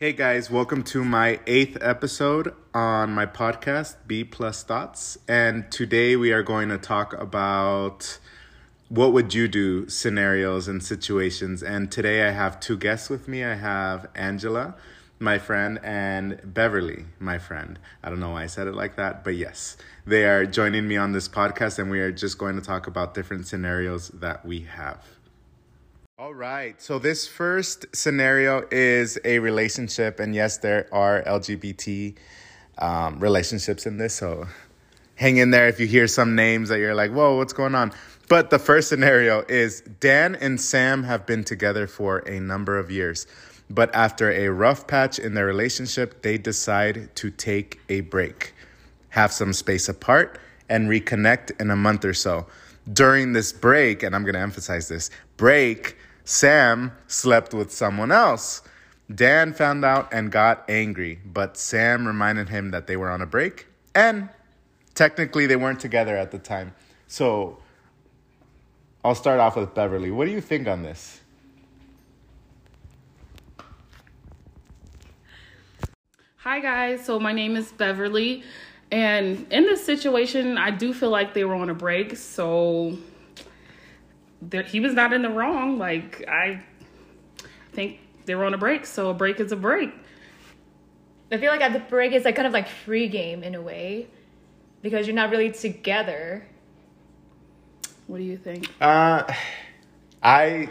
Hey guys, welcome to my eighth episode on my podcast, B Plus Thoughts. And today we are going to talk about what would you do scenarios and situations. And today I have two guests with me. I have Angela, my friend, and Beverly, my friend. I don't know why I said it like that, but yes, they are joining me on this podcast, and we are just going to talk about different scenarios that we have. All right. So this first scenario is a relationship, and yes, there are LGBT um, relationships in this. So hang in there if you hear some names that you're like, "Whoa, what's going on?" But the first scenario is Dan and Sam have been together for a number of years, but after a rough patch in their relationship, they decide to take a break, have some space apart, and reconnect in a month or so. During this break, and I'm going to emphasize this break Sam slept with someone else. Dan found out and got angry, but Sam reminded him that they were on a break and technically they weren't together at the time. So I'll start off with Beverly. What do you think on this? Hi, guys. So, my name is Beverly. And in this situation, I do feel like they were on a break. So, there, he was not in the wrong. Like I think they were on a break, so a break is a break. I feel like at the break is like kind of like free game in a way, because you're not really together. What do you think? Uh, I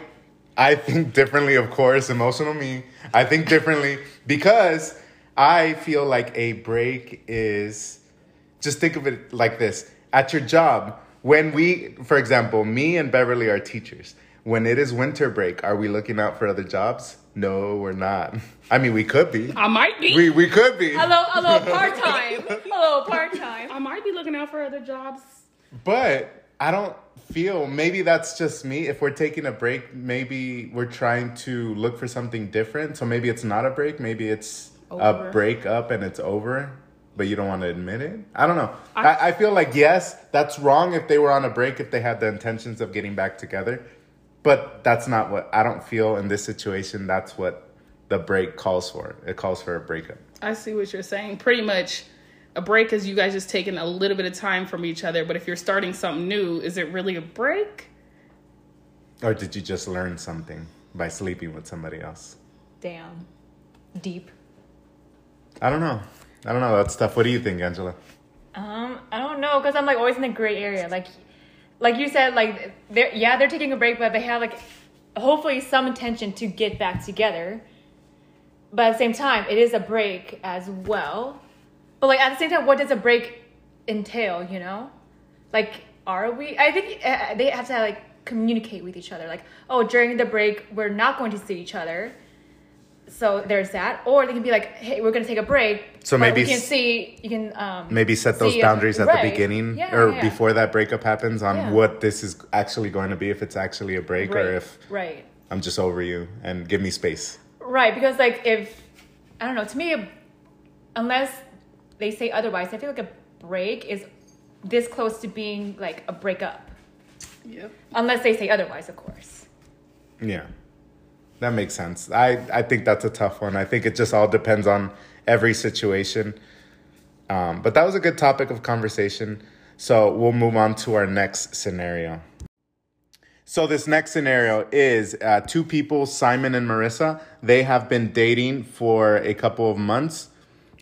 I think differently. Of course, emotional me. I think differently because I feel like a break is. Just think of it like this: at your job, when we, for example, me and Beverly are teachers. When it is winter break, are we looking out for other jobs? No, we're not. I mean, we could be. I might be. We we could be. A little, a little part time. a little part time. I might be looking out for other jobs. But I don't feel maybe that's just me. If we're taking a break, maybe we're trying to look for something different. So maybe it's not a break. Maybe it's over. a breakup and it's over but you don't want to admit it. I don't know. I, I, I, feel like yes, that's wrong if they were on a break if they had the intentions of getting back together, but that's not what I don't feel in this situation. That's what the break calls for. It calls for a breakup. I see what you're saying. Pretty much, a break is you guys just taking a little bit of time from each other. But if you're starting something new, is it really a break? Or did you just learn something by sleeping with somebody else? Damn, deep. I don't know. I don't know. That's tough. What do you think, Angela? Um, I don't know because I'm like always in the gray area. Like, like you said, like they're yeah they're taking a break, but they have like hopefully some intention to get back together. But at the same time, it is a break as well. But like at the same time, what does a break entail? You know, like are we? I think uh, they have to like communicate with each other. Like, oh, during the break, we're not going to see each other so there's that or they can be like hey we're going to take a break so maybe you can see you can um, maybe set those boundaries at right. the beginning yeah, or yeah. before that breakup happens on yeah. what this is actually going to be if it's actually a break right. or if right i'm just over you and give me space right because like if i don't know to me unless they say otherwise i feel like a break is this close to being like a breakup yep unless they say otherwise of course yeah that makes sense. I, I think that's a tough one. I think it just all depends on every situation. Um, but that was a good topic of conversation. So we'll move on to our next scenario. So this next scenario is uh, two people, Simon and Marissa. They have been dating for a couple of months.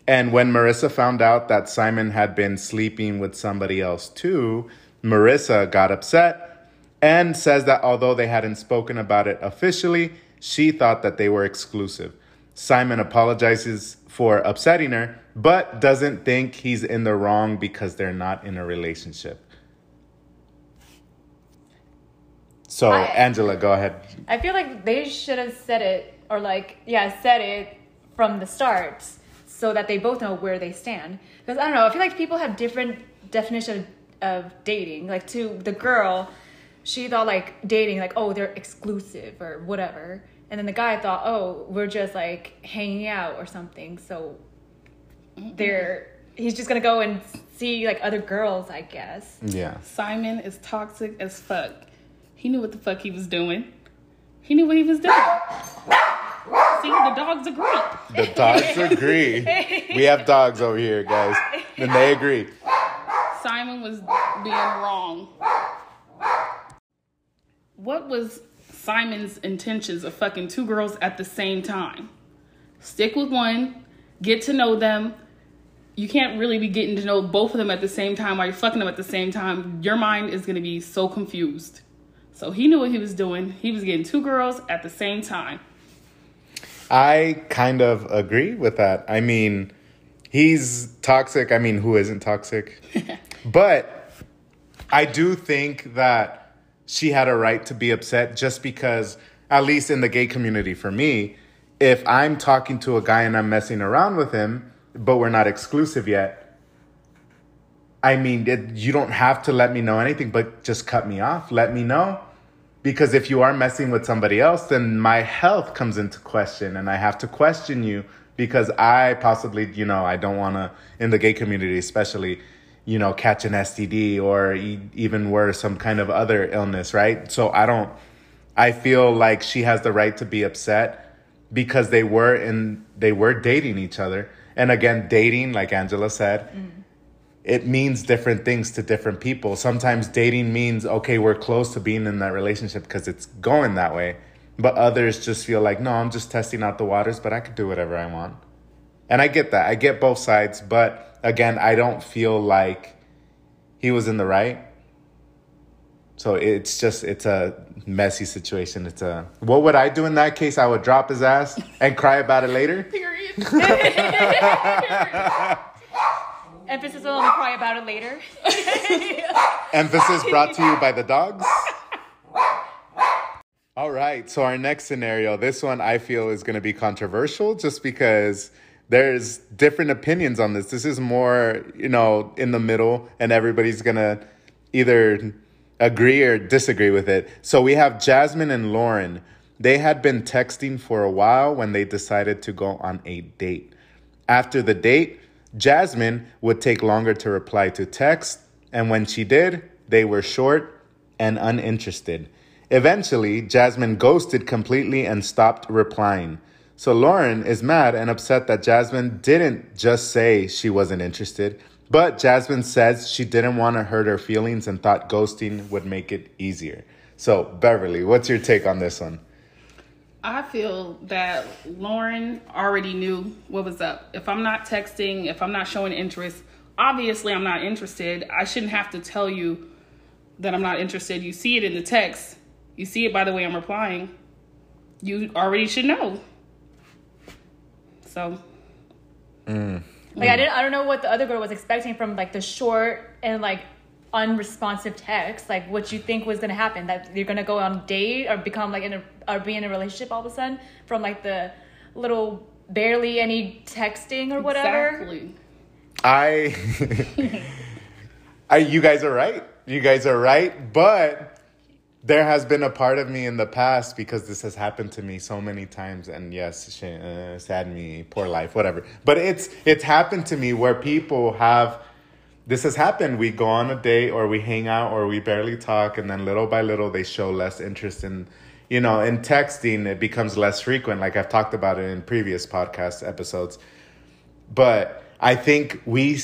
And when Marissa found out that Simon had been sleeping with somebody else too, Marissa got upset and says that although they hadn't spoken about it officially, she thought that they were exclusive. Simon apologizes for upsetting her, but doesn't think he's in the wrong because they're not in a relationship. So, I, Angela, go ahead. I feel like they should have said it, or like, yeah, said it from the start so that they both know where they stand. Because I don't know, I feel like people have different definition of dating. Like, to the girl, she thought like dating, like, oh, they're exclusive or whatever. And then the guy thought, oh, we're just like hanging out or something. So they're he's just gonna go and see like other girls, I guess. Yeah. Simon is toxic as fuck. He knew what the fuck he was doing. He knew what he was doing. See, the dogs agree. The dogs agree. We have dogs over here, guys, and they agree. Simon was being wrong. What was Simon's intentions of fucking two girls at the same time? Stick with one, get to know them. You can't really be getting to know both of them at the same time while you're fucking them at the same time. Your mind is gonna be so confused. So he knew what he was doing. He was getting two girls at the same time. I kind of agree with that. I mean, he's toxic. I mean, who isn't toxic? but I do think that she had a right to be upset just because, at least in the gay community for me, if I'm talking to a guy and I'm messing around with him, but we're not exclusive yet, I mean, it, you don't have to let me know anything, but just cut me off. Let me know. Because if you are messing with somebody else, then my health comes into question and I have to question you because I possibly, you know, I don't want to, in the gay community especially, you know, catch an STD or even worse, some kind of other illness, right? So I don't, I feel like she has the right to be upset because they were in, they were dating each other. And again, dating, like Angela said, mm. it means different things to different people. Sometimes dating means, okay, we're close to being in that relationship because it's going that way. But others just feel like, no, I'm just testing out the waters, but I could do whatever I want. And I get that. I get both sides. But again, I don't feel like he was in the right. So it's just, it's a messy situation. It's a, what would I do in that case? I would drop his ass and cry about it later. Period. Emphasis on cry about it later. Emphasis brought to you by the dogs. All right, so our next scenario, this one I feel is going to be controversial just because there's different opinions on this. This is more, you know, in the middle and everybody's to either agree or disagree with it. So we have Jasmine and Lauren. They had been texting for a while when they decided to go on a date. After the date, Jasmine would take longer to reply to text, and when she did, they were short and uninterested. Eventually, Jasmine ghosted completely and stopped replying. So Lauren is mad and upset that Jasmine didn't just say she wasn't interested, but Jasmine says she didn't want to hurt her feelings and thought ghosting would make it easier. So, Beverly, what's your take on this one? I feel that Lauren already knew what was up. If I'm not texting, if I'm not showing interest, obviously I'm not interested. I shouldn't have to tell you that I'm not interested. You see it in the text. You see it by the way I'm replying. You already should know. So, mm. Like I didn't I don't know what the other girl was expecting from like the short and like unresponsive text. Like what you think was gonna happen. That you're gonna go on a date or become like in a or be in a relationship all of a sudden from like the little barely any texting or whatever. exactly. I, I, you guys are right. You guys are right. But there has been a part of me in the past because this has happened to me so many times. And yes, sh- uh, sad me, poor life, whatever. But it's it's happened to me where people have. This has happened. We go on a date, or we hang out, or we barely talk, and then little by little they show less interest in, you know, in texting. It becomes less frequent, like I've talked about it in previous podcast episodes. But I think we,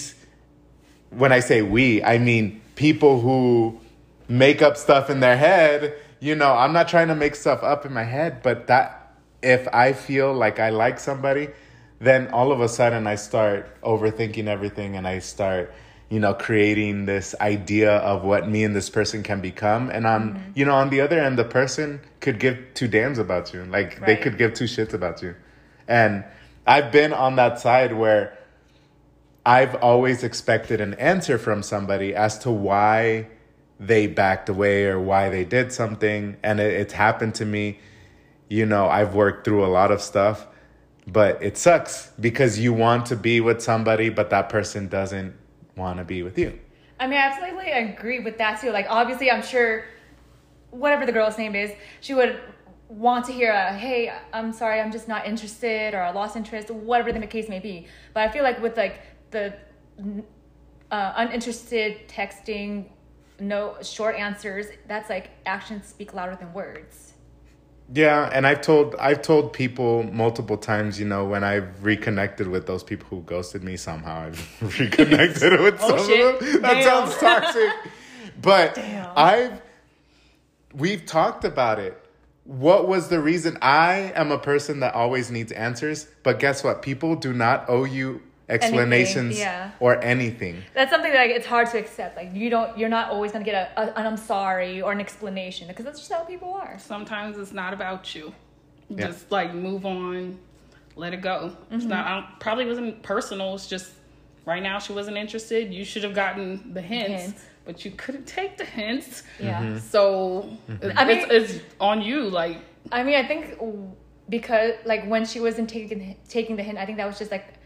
when I say we, I mean people who make up stuff in their head. You know, I'm not trying to make stuff up in my head, but that if I feel like I like somebody, then all of a sudden I start overthinking everything and I start, you know, creating this idea of what me and this person can become. And on, mm-hmm. you know, on the other end, the person could give two damns about you. Like they could give two shits about you. And I've been on that side where I've always expected an answer from somebody as to why they backed away or why they did something. And it, it's happened to me. You know, I've worked through a lot of stuff, but it sucks because you want to be with somebody, but that person doesn't want to be with you. I mean, I absolutely agree with that too. Like, obviously, I'm sure whatever the girl's name is, she would want to hear a "Hey, I'm sorry, I'm just not interested," or "I lost interest," whatever the case may be. But I feel like with like the uh, uninterested texting, no short answers, that's like actions speak louder than words. Yeah, and I've told I've told people multiple times, you know, when I've reconnected with those people who ghosted me somehow, I've reconnected oh, with some Oh, shit. of them. That Damn. sounds toxic. But Damn. I've we've talked about it. What was the reason? I am a person that always needs answers, but guess what? People do not owe you explanations yeah. or anything. That's something that like, it's hard to accept. Like you don't, you're not always gonna get a, a an I'm sorry or an explanation because that's just how people are. Sometimes it's not about you. Yeah. Just like move on, let it go. It's not. I don't, probably wasn't personal. It's just right now she wasn't interested. You should have gotten the hints, Hints. but you couldn't take the hints. Yeah. Mm-hmm. So I mean- it's, it's on you. Like I mean, I think because like when she wasn't taking taking the hint, I think that was just like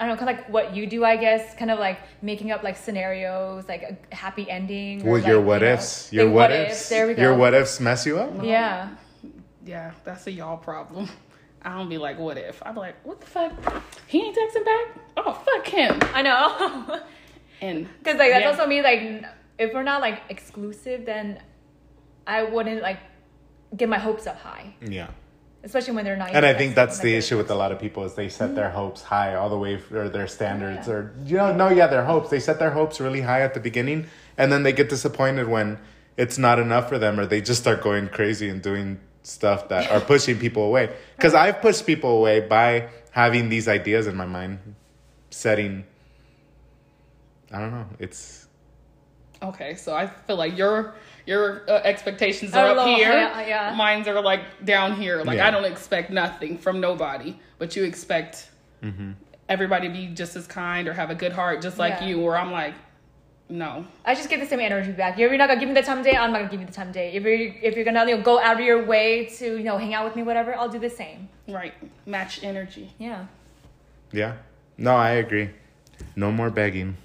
I don't know, kind of like what you do, I guess, kind of like making up like scenarios, like a happy ending. or, Well, your like, what you know, ifs, your like, what ifs, There we go. your what ifs mess you up. Yeah. yeah, that's a y'all problem. I don't be like, what if? I'm like, what the fuck? He ain't texting back. Oh fuck him. I know. And Because like that's Yeah. also me. Like if we're not like exclusive, then I wouldn't like get my hopes up high, Yeah. Especially when they're not. And I think that's the issue with a lot of people is they set mm-hmm. their hopes high all the way for their standards or you know no yeah their hopes. They set their hopes really high at the beginning and then they get disappointed when it's not enough for them or they just start going crazy and doing stuff that are pushing people away. Because I've pushed people away by having these ideas in my mind setting I don't know it's Okay, so I feel like your your uh, expectations Are are up here. high, yeah. Mine's are like down here. Like Yeah. I don't expect nothing from nobody, but you expect Mm-hmm. everybody to be just as kind or have a good heart, just like Yeah. you. Or I'm like, no, I just get the same energy back. You're not gonna give me the time of day. I'm not gonna give you the time of day. If you're if you're gonna you know, go out of your way to you know hang out with me, whatever, I'll do the same. right? Match energy. Yeah. yeah no I agree no more begging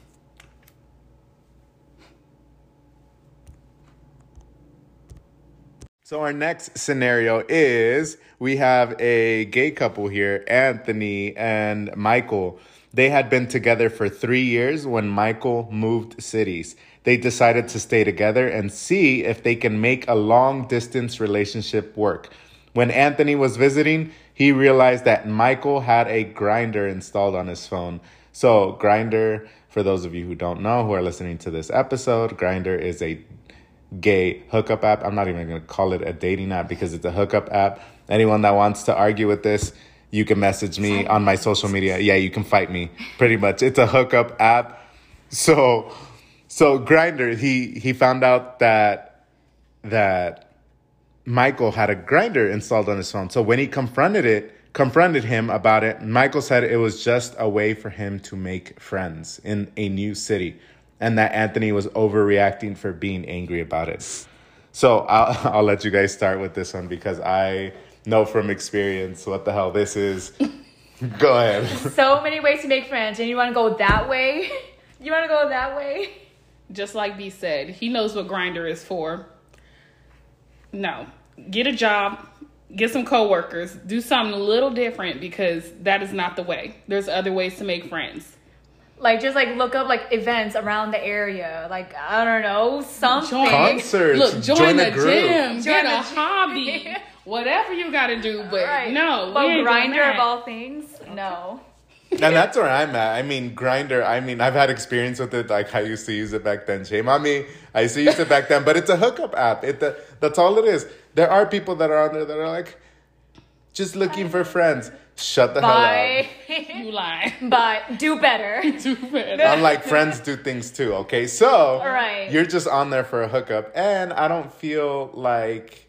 So our next scenario is we have a gay couple here, Anthony and Michael. They had been together for three years when Michael moved cities. They decided to stay together and see if they can make a long distance relationship work. When Anthony was visiting, he realized that Michael had a Grindr installed on his phone. So, Grindr, for those of you who don't know who are listening to this episode, Grindr is a gay hookup app. I'm not even going to call it a dating app because it's a hookup app. Anyone that wants to argue with this, you can message me on my social media. Yeah, you can fight me. Pretty much. It's a hookup app. So so Grindr, he he found out that that Michael had a Grindr installed on his phone. So when he confronted it, confronted him about it, Michael said it was just a way for him to make friends in a new city, and that Anthony was overreacting for being angry about it. So I'll I'll let you guys start with this one because I know from experience what the hell this is. Go ahead. So many ways to make friends, and you want to go that way. You want to go that way. Just like B said, he knows what Grindr is for. No, get a job, get some coworkers, do something a little different because that is not the way. There's other ways to make friends. Like just like look up like events around the area. Like I don't know something. Join- Concerts. Look, join, Join the a group. gym, Join get the a gym. hobby, whatever you got to do. But Right. no, but ain't Grindr of all things, no. and that's where I'm at. I mean, Grindr. I mean, I've had experience with it. Like I used to use it back then. Shame on me. I used to use it back then, but it's a hookup app. It the, that's all it is. There are people that are on there that are like just looking for friends. Shut the Bye. Hell up. you lie. but do better. do better. hell up. I'm like friends do things too. Okay, so Right. you're just on there for a hookup, and I don't feel like.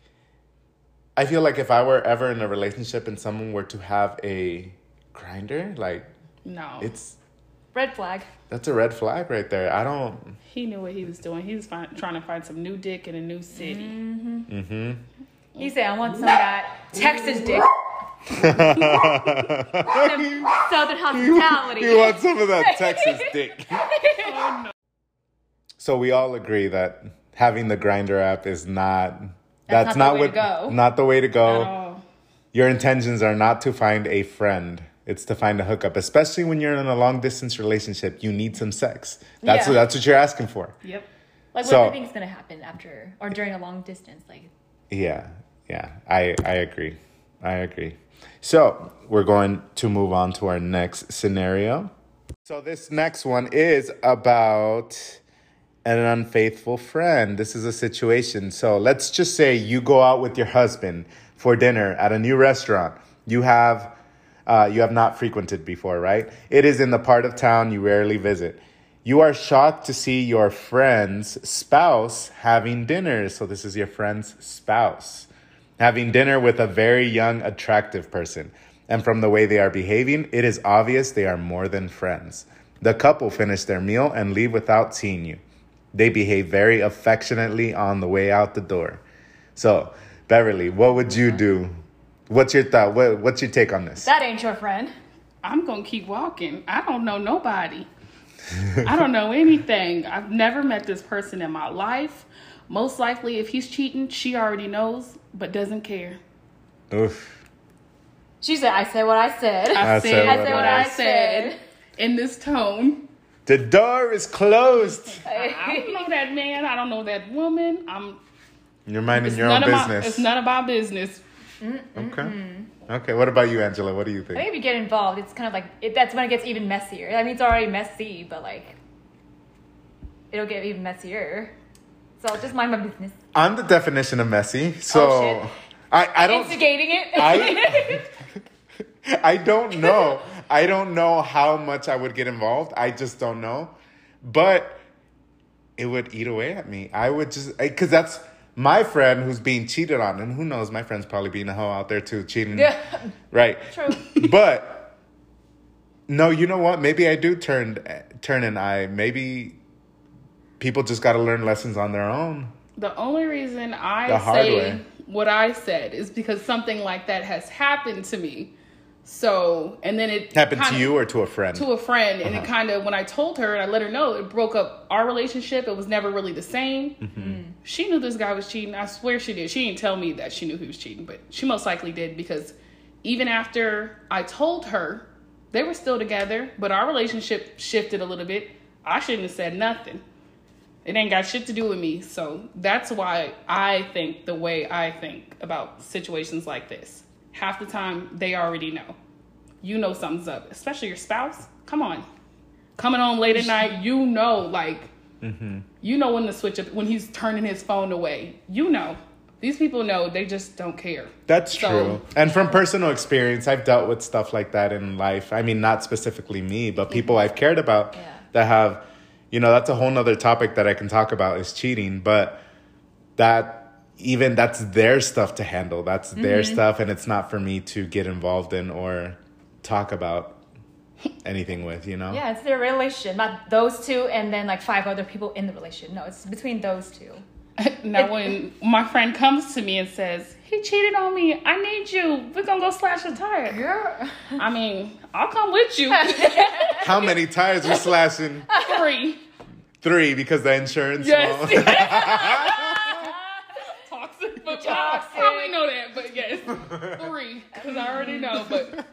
I feel like if I were ever in a relationship and someone were to have a Grindr, like No, it's Red flag. that's a red flag right there. I don't. he knew what he was doing. He was find, trying to find some new dick in a new city. Mm-hmm. He said, I want some of that Texas dick. Southern hospitality. You want some of that Texas dick. So we all agree that having the Grindr app is not that's, That's not the not, way what to go. not the way to go. Oh, Your intentions are not to find a friend. It's to find a hookup, especially when you're in a long distance relationship. You need some sex. That's Yeah. that's what you're asking for. yep. Like, what So- do you think is gonna happen after or during a long distance? Like, Yeah. Yeah, I I agree. I agree. So we're going to move on to our next scenario. So this next one is about an unfaithful friend. This is a situation. So let's just say you go out with your husband for dinner at a new restaurant. You have uh, you have not frequented before, right? It is in the part of town you rarely visit. You are shocked to see your friend's spouse having dinner. So this is your friend's spouse having dinner with a very young, attractive person. And from the way they are behaving, it is obvious they are more than friends. The couple finish their meal and leave without seeing you. They behave very affectionately on the way out the door. So, Beverly, what would you do? What's your thought? What, what's your take on this? That ain't your friend. I'm gonna keep walking. I don't know nobody. I don't know anything. I've never met this person in my life. Most likely, if he's cheating, she already knows, but doesn't care. Oof. She said, I said what I said. I, I said, said what what I, I said, said. in this tone. The door is closed. I don't know that man. I don't know that woman. I'm. You're minding your own none of my. business. It's none of my business. okay. Okay. What about you, Angela? What do you I think? think if you get involved, it's kind of like it, that's when it gets even messier. I mean, it's already messy, but like it'll get even messier. So just mind my business. I'm the definition of messy. So Oh. I, I don't Instigating it. I I don't know. I don't know how much I would get involved. I just don't know. But it would eat away at me. I would just because that's my friend who's being cheated on, and who knows, my friend's probably being a hoe out there too, cheating. yeah, Right. true. But no, you know what? Maybe I do turn turn an eye. Maybe people just got to learn lessons on their own. The only reason I The hard say way. what I said is because something like that has happened to me. So, and then it Happened to kinda- you or to a friend? to a friend, and Uh-huh. it kind of when I told her and I let her know, it broke up our relationship. It was never really the same. Mm-hmm. She knew this guy was cheating. I swear she did. She didn't tell me that she knew he was cheating, but she most likely did because even after I told her, they were still together, but our relationship shifted a little bit. I shouldn't have said nothing. It ain't got shit to do with me. So that's why I think the way I think about situations like this. Half the time, they already know. You know something's up, especially your spouse. Come on. Coming home late at night, you know, like, mm-hmm. you know when to switch up, when he's turning his phone away. You know. These people know, they just don't care. That's So- true. And from personal experience, I've dealt with stuff like that in life. I mean, not specifically me, but people mm-hmm. I've cared about Yeah. that have, you know, that's a whole nother topic that I can talk about is cheating. But that, even that's their stuff to handle. That's their mm-hmm. stuff. And it's not for me to get involved in or talk about anything with, you know? Yeah, it's their relationship, not those two, and then like five other people in the relationship. No, it's between those two. now, when my friend comes to me and says, he cheated on me, I need you, we're gonna go slash a tire. Girl. I mean, I'll come with you. How many tires we slashing? Three. Three because the insurance. Yes. won't- Toxic, but Toxic. I probably know that, but yes, three, because I already know. But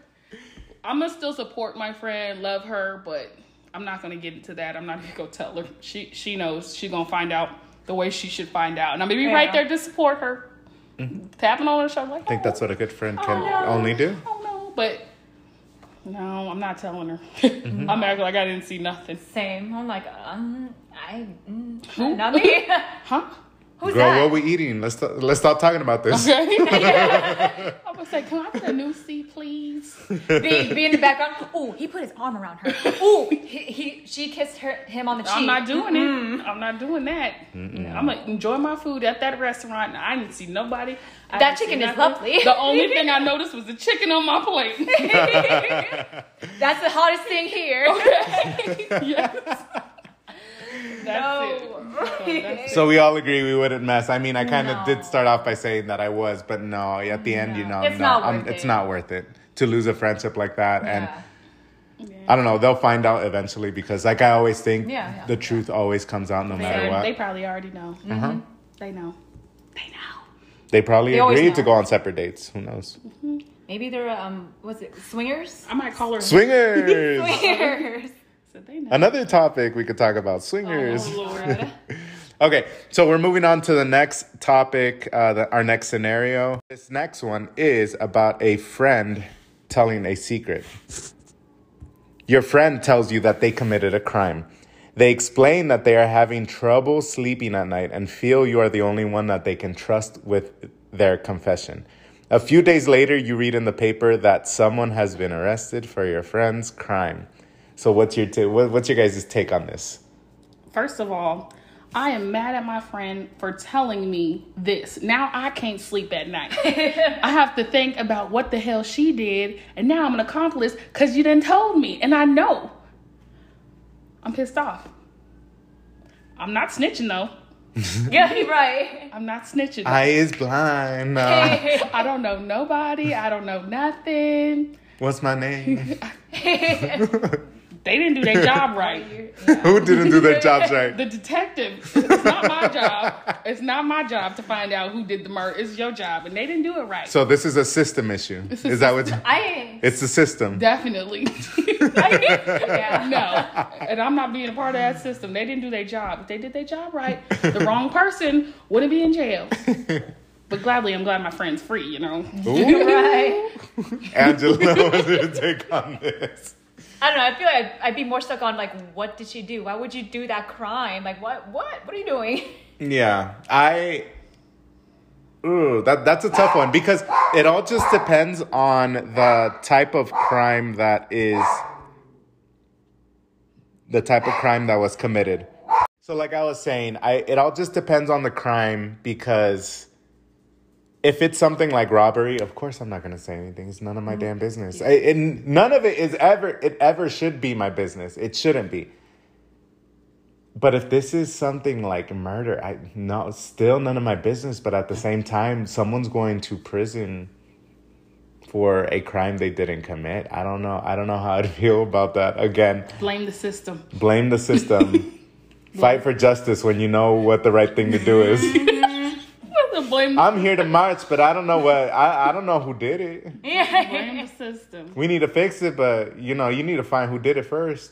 I'm gonna still support my friend, love her, but I'm not gonna get into that. I'm not gonna go tell her. She she knows She gonna find out the way she should find out, and I'm gonna be right there to support her, tapping on her shoulder like. I think that's what a good friend can Oh, no. only do. Oh no, but no, I'm not telling her. Mm-hmm. I'm acting like I didn't see nothing. Same. I'm like, um, I, mm, not me. Huh? Who's Girl, that? what we eating? Let's th- let's stop talking about this. Okay. I was like, can I get a new seat, please? be, be in the background. Ooh, he put his arm around her. Ooh, he, he she kissed her him on the cheek. I'm not doing it. I'm not doing that. I'm gonna enjoy my food at that restaurant. and I didn't see nobody. I That chicken is lovely. The only thing I noticed was the chicken on my plate. That's the hottest thing here. yes. That's No. it. So we all agree we wouldn't mess. I mean, I kind of No. did start off by saying that I was, but no. At the end, you know, It's no, not I'm- worth it's it. not worth it to lose a friendship like that. And Yeah. I don't know, they'll find out eventually because, like I always think, Yeah, yeah. the truth always comes out no matter They, what. they They, probably already know. Uh-huh. They know. They know. probably They always agreed to go on separate dates. Who knows? Maybe they're um, was it swingers? I might call her. Swingers. Swingers. So they know. Another topic we could talk about swingers. Oh, Okay, so we're moving on to the next topic, uh, the, our next scenario. This next one is about a friend telling a secret. Your friend tells you that they committed a crime. They explain that they are having trouble sleeping at night and feel you are the only one that they can trust with their confession. A few days later, you read in the paper that someone has been arrested for your friend's crime. So, what's your ta- what, what's your guys' take on this? First of all, I am mad at my friend for telling me this. Now I can't sleep at night. I have to think about what the hell she did, and now I'm an accomplice because you didn't told me, and I know. I'm pissed off. I'm not snitching though. Yeah, you're right. I'm not snitching. I is blind. I don't know nobody. I don't know nothing. what's my name? They didn't do their job right. Who didn't do their job right? The detective. It's not my job. It's not my job to find out who did the murder. It's your job, and they didn't do it right. So this is a system issue. Is that what? I am. It's the system. Definitely. yeah. no. And I'm not being a part of that system. They didn't do their job. If they did their job right, the wrong person wouldn't be in jail. But gladly, I'm glad my friend's free, you know? Ooh. Right. Angela, what's your take on this? I don't know. I feel like I'd, be more stuck on like, what did she do? Why would you do that crime? Like, what? What? What are you doing? Yeah, I. Ooh, that that's a tough one because it all just depends on the type of crime that is. The type of crime that was committed. So, like I was saying, I it all just depends on the crime because if it's something like robbery, of course I'm not gonna say anything. It's none of my mm-hmm. damn business. I, and none of it is ever it ever should be my business. It shouldn't be. But if this is something like murder, I no still none of my business. But at the same time, someone's going to prison for a crime they didn't commit. I don't know. I don't know how I'd feel about that. Again, Blame the system. blame the system. Fight for justice when you know what the right thing to do is. Blame, I'm here to march, but I don't know what I, I don't know who did it. Yeah. blame the system. We need to fix it, but you know, you need to find who did it first.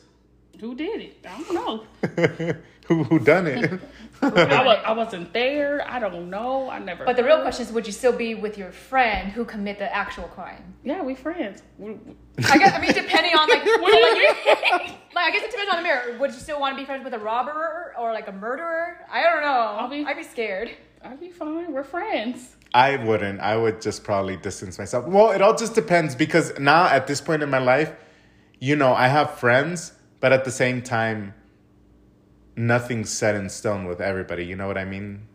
Who did it? I don't know. who who done it? I, was, I wasn't there. I don't know. I never. But the real question is, would you still be with your friend who commit the actual crime? Yeah, we friends. We- I guess. I mean, depending on like, What like, you- like, I guess it depends on the mirror. Would you still want to be friends with a robber or like a murderer? I don't know. I'll be- I'd be scared. I'd be fine. We're friends. I wouldn't. I would just probably distance myself. Well, it all just depends because now at this point in my life, you know, I have friends, but at the same time, nothing's set in stone with everybody. You know what I mean?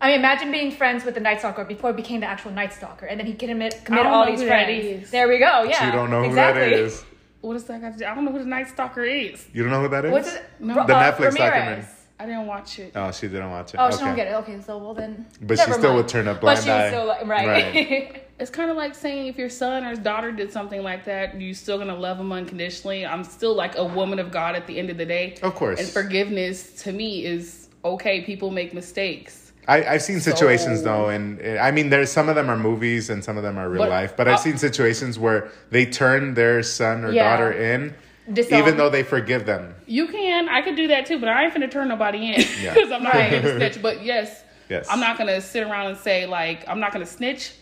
I mean, imagine being friends with the Night Stalker before he became the actual Night Stalker, and then he commit commit all these who that friends. is. There we go. Yeah, you don't know who exactly. that is. What does that got to do? I don't know who the Night Stalker is. You don't know who that is? What's it? No. The uh, Netflix Ramirez. documentary. I didn't watch it. Oh, she didn't watch it. Oh, okay. she don't get it. Okay, so well then. But she still mind. would turn a But blind she eye. still like, right. It's kind of like saying if your son or daughter did something like that, you still gonna love them unconditionally. I'm still like a woman of God at the end of the day. Of course. And forgiveness to me is okay. People make mistakes. I, I've seen situations So- though, and I mean, there's some of them are movies and some of them are real But- life. But I've uh, seen situations where they turn their son or Yeah. daughter in, Disown. even though they forgive them. You can, I could do that too, but I ain't finna turn nobody in Yeah. because I'm not Right. gonna snitch. But yes, Yes. I'm not gonna sit around and say like I'm not gonna snitch,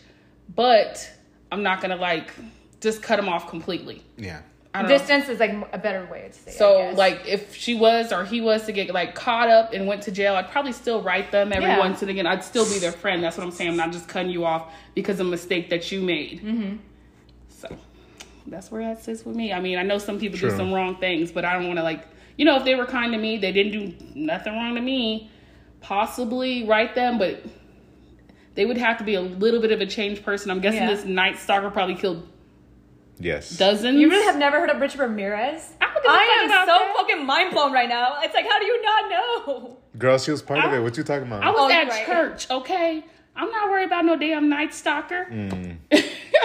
but I'm not gonna like just cut them off completely. Yeah. I don't know. Distance is like a better way to say. it, So guess. like if she was or he was to get like caught up and went to jail, I'd probably still write them every Yeah. once and again. I'd still be their friend. That's what I'm saying. I'm not just cutting you off because of a mistake that you made. Mm-hmm. So that's where that sits with me. I mean, I know some people True. do some wrong things, but I don't want to like you know if they were kind to me, they didn't do nothing wrong to me. Possibly write them, but they would have to be a little bit of a changed person. I'm guessing Yeah. this Night Stalker probably killed Yes. dozens. You really have never heard of Richard Ramirez? I don't give a fuck I am about so that. fucking mind blown right now. It's like, how do you not know? Girl, she was part of it. What you talking about? I was Oh, at right. church, okay? I'm not worried about no damn night stalker. Mm.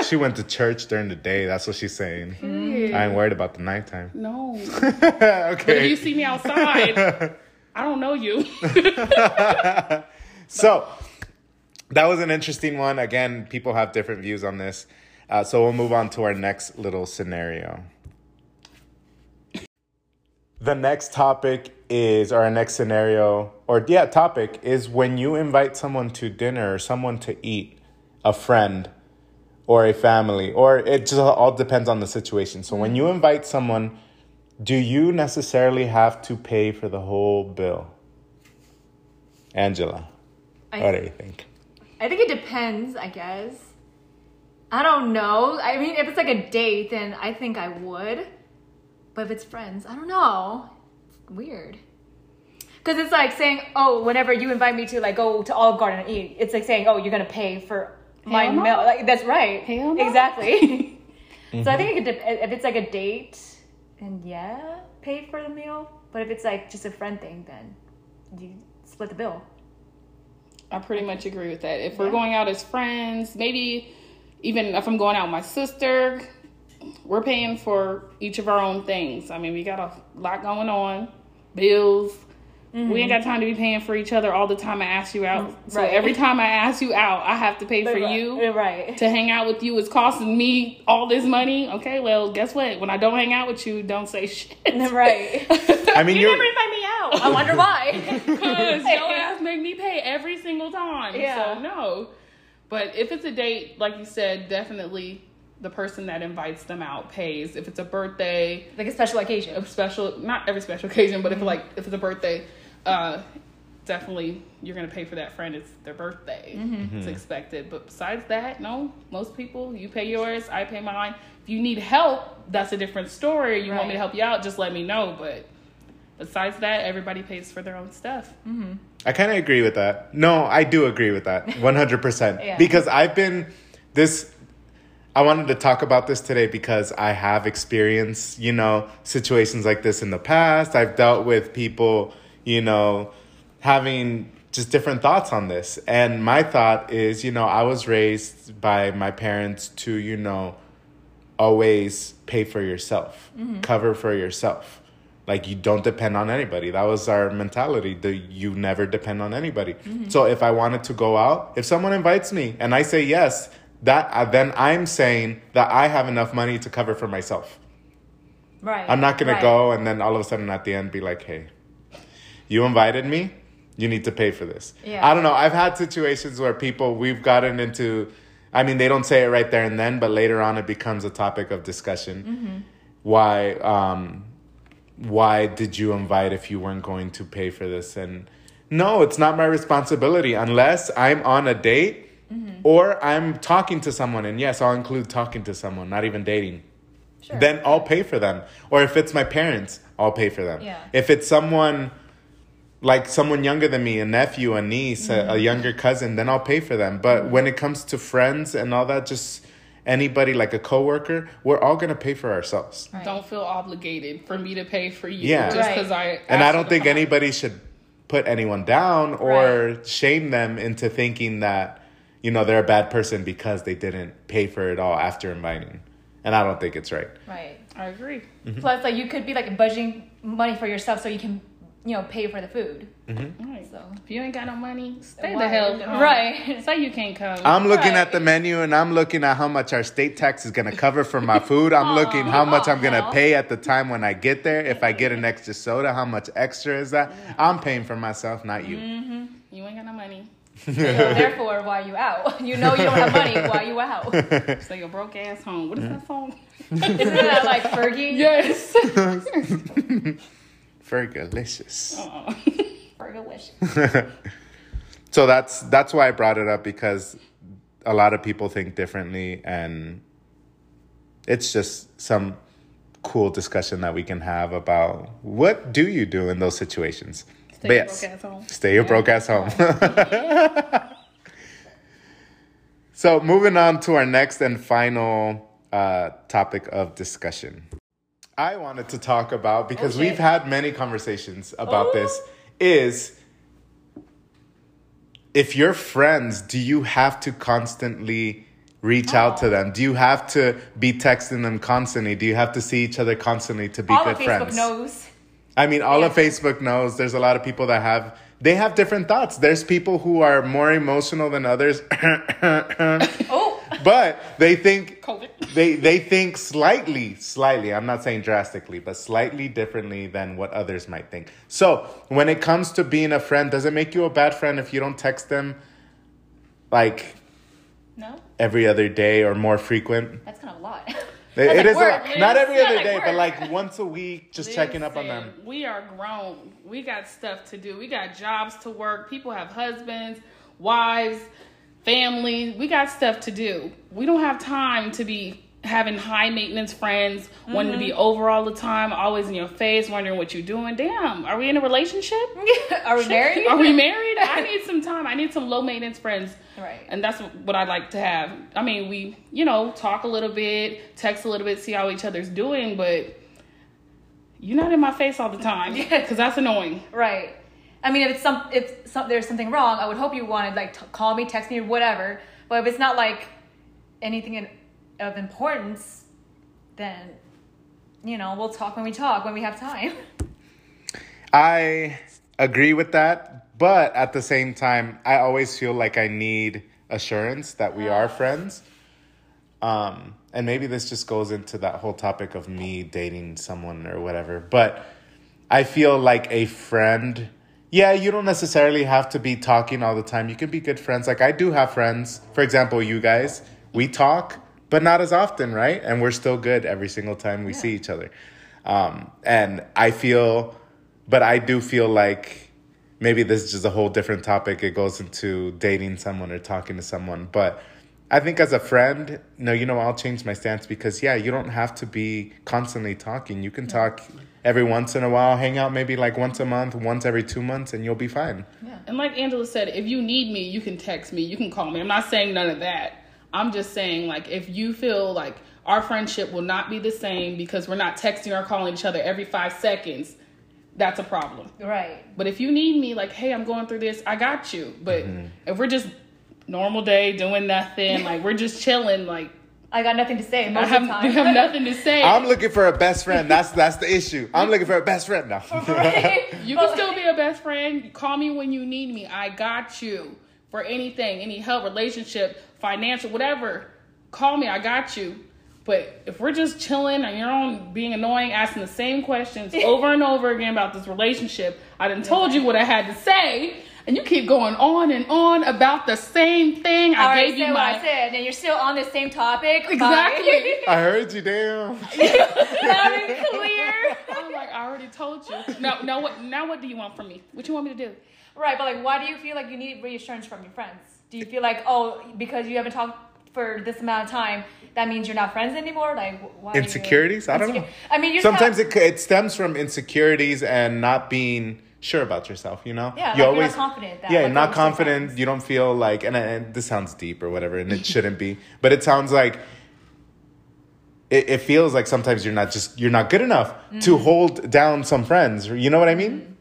she went to church during the day. That's what she's saying. Yeah. I ain't worried about the nighttime. No. okay. But if you see me outside, I don't know you. So that was an interesting one. Again, people have different views on this. Uh, so we'll move on to our next little scenario. The next topic is, or our next scenario, or yeah, topic is when you invite someone to dinner or someone to eat, a friend or a family, or it just all depends on the situation. So when you mm-hmm. invite someone, do you necessarily have to pay for the whole bill? Angela, I- what do you think? I think it depends, I guess. I don't know. I mean, if it's like a date, then I think I would. But if it's friends, I don't know. It's weird. Because it's like saying, oh, whenever you invite me to like go to Olive Garden and eat, it's like saying, oh, you're gonna pay for my Hell no. meal. Like that's right. Hell no. Exactly. So I think it mm-hmm. could dep- if it's like a date, and yeah, pay for the meal. But if it's like just a friend thing, then you split the bill. I pretty much agree with that. If we're going out as friends, maybe even if I'm going out with my sister, we're paying for each of our own things. I mean, we got a lot going on, bills. We ain't mm-hmm. got time to be paying for each other all the time I ask you out. Mm-hmm. So Right. every time I ask you out, I have to pay for you. right? To hang out with you is costing me all this money. Okay, well, guess what? When I don't hang out with you, don't say shit. right. I mean, you you're, never invite me out. I wonder why. Because your ass make me pay every single time. Yeah. So no. But if it's a date, like you said, definitely the person that invites them out pays. If it's a birthday, like a special occasion. a special not every special occasion, but if mm-hmm. like if it's a birthday, uh definitely you're gonna pay for that friend. It's their birthday. Mm-hmm. Mm-hmm. It's expected. But besides that, no. Most people you pay yours, I pay mine. If you need help, that's a different story. You want me to help you out, just let me know. But besides that, everybody pays for their own stuff. I kind of agree with that. No, I do agree with that 100%. Yeah. Because I've been this I wanted to talk about this today because I have experienced, you know, situations like this in the past. I've dealt with people, you know, having just different thoughts on this. And my thought is, you know, I was raised by my parents to, you know, always pay for yourself, mm-hmm. cover for yourself. Like you don't depend on anybody. That was our mentality. The you never depend on anybody. Mm-hmm. So if I wanted to go out, if someone invites me and I say yes, that uh, then I'm saying that I have enough money to cover for myself. Right. I'm not gonna Right. go and then all of a sudden at the end be like, hey, you invited me, you need to pay for this. Yeah. I don't know. I've had situations where people we've gotten into I mean they don't say it right there and then, but later on it becomes a topic of discussion. Mm-hmm. Why um why did you invite if you weren't going to pay for this? And no, it's not my responsibility unless I'm on a date Mm-hmm. or I'm talking to someone. And yes, I'll include talking to someone, not even dating Sure. then I'll pay for them. Or if it's my parents, I'll pay for them. Yeah. If it's someone like someone younger than me, a nephew, a niece, a, Mm-hmm. a younger cousin, then I'll pay for them. But when it comes to friends and all that, just anybody like a coworker, we're all gonna pay for ourselves. Right. Don't feel obligated for me to pay for you Yeah. just Right. because I. And I don't think anybody should put anyone down or shame them into thinking that you know they're a bad person because they didn't pay for it all after inviting. And I don't think it's right. Right. I agree. Mm-hmm. Plus, like you could be like budgeting money for yourself so you can, you know, pay for the food. Right. So If you ain't got no money, stay Why? the hell home. Right. Say you can't come. I'm looking Right. at the menu and I'm looking at how much our state tax is going to cover for my food. I'm looking how much I'm going to pay at the time when I get there. If I get an extra soda, how much extra is that? I'm paying for myself, not you. you ain't got no money. So therefore, why you out? You know you don't have money. Why you out? Stay your broke ass home. What is that song? Isn't that like Fergie? yes. Fergalicious. Uh-uh. Fergalicious. So that's that's why I brought it up because a lot of people think differently and it's just some cool discussion that we can have about what do you do in those situations. Stay yes. broke ass home. Stay your broke ass home. so, moving on to our next and final uh, topic of discussion. I wanted to talk about because Okay. we've had many conversations about Oh. this is if you're friends, do you have to constantly reach out to them? Do you have to be texting them constantly? Do you have to see each other constantly to be All good of Facebook friends? knows. I mean, all of Facebook knows there's a lot of people that have they have different thoughts. There's people who are more emotional than others. Oh, but they think COVID. they they think slightly, slightly. I'm not saying drastically, but slightly differently than what others might think. So when it comes to being a friend, does it make you a bad friend if you don't text them like No, every other day or more frequent? that's kind of a lot. It, That's like a lot. not every other day, but like once a week, just checking up on them. We are grown. We got stuff to do. We got jobs to work. People have husbands, wives, families. We got stuff to do. We don't have time to be having high maintenance friends, wanting to be Mm-hmm. over all the time, always in your face, wondering what you're doing. Damn, are we in a relationship? Are we married? Are we married? I need some time. I need some low maintenance friends. Right. And that's what I like to have. I mean, we, you know, talk a little bit, text a little bit, see how each other's doing, but you're not in my face all the time because that's annoying. Right. I mean, if it's some, if some, there's something wrong, I would hope you wanted like t- call me, text me, whatever. But if it's not like anything in, of importance, then you know we'll talk when we talk when we have time. I agree with that, but at the same time, I always feel like I need assurance that we are friends. Um, and maybe this just goes into that whole topic of me dating someone or whatever. But I feel like a friend, yeah, you don't necessarily have to be talking all the time. You can be good friends. Like I do have friends. For example, you guys, we talk, but not as often, right? And we're still good every single time we see each other. Um, and I feel, but I do feel like maybe this is just a whole different topic. It goes into dating someone or talking to someone. But I think as a friend, no, you know, I'll change my stance because, yeah, you don't have to be constantly talking. You can talk every once in a while, hang out maybe like once a month, once every two months, and you'll be fine. And like Angela said, if you need me, you can text me, you can call me. I'm not saying none of that. I'm just saying, like, if you feel like our friendship will not be the same because we're not texting or calling each other every five seconds, that's a problem. Right. But if you need me, like, hey, I'm going through this, I got you. But mm-hmm. if we're just normal day doing nothing, like we're just chilling, like I got nothing to say I have, of the time. have nothing to say. I'm looking for a best friend. That's that's the issue. I'm looking for a best friend now. you can still be a best friend. Call me when you need me. I got you for anything, any help, relationship, financial, whatever. Call me. I got you. But if we're just chilling and you're on being annoying, asking the same questions over and over again about this relationship, I didn't told you what I had to say, and you keep going on and on about the same thing. I, already gave you said what I said, and you're still on the same topic. exactly. I heard you, damn. Loud and clear. I'm like, I already told you. Now, now what? Now what do you want from me? What you want me to do? Right, but like, why do you feel like you need reassurance from your friends? Do you feel like, oh, because you haven't talked for this amount of time, that means you're not friends anymore? Like, why? do you- Insecurities? I don't know. I mean, you Sometimes it it stems from insecurities and not being sure about yourself. You know, Yeah, you like you're not confident that, yeah, like, not confident. friends. You don't feel like, and, and this sounds deep or whatever, and it shouldn't be, but it sounds like. It, it feels like sometimes you're not just you're not good enough Mm. to hold down some friends. You know what I mean?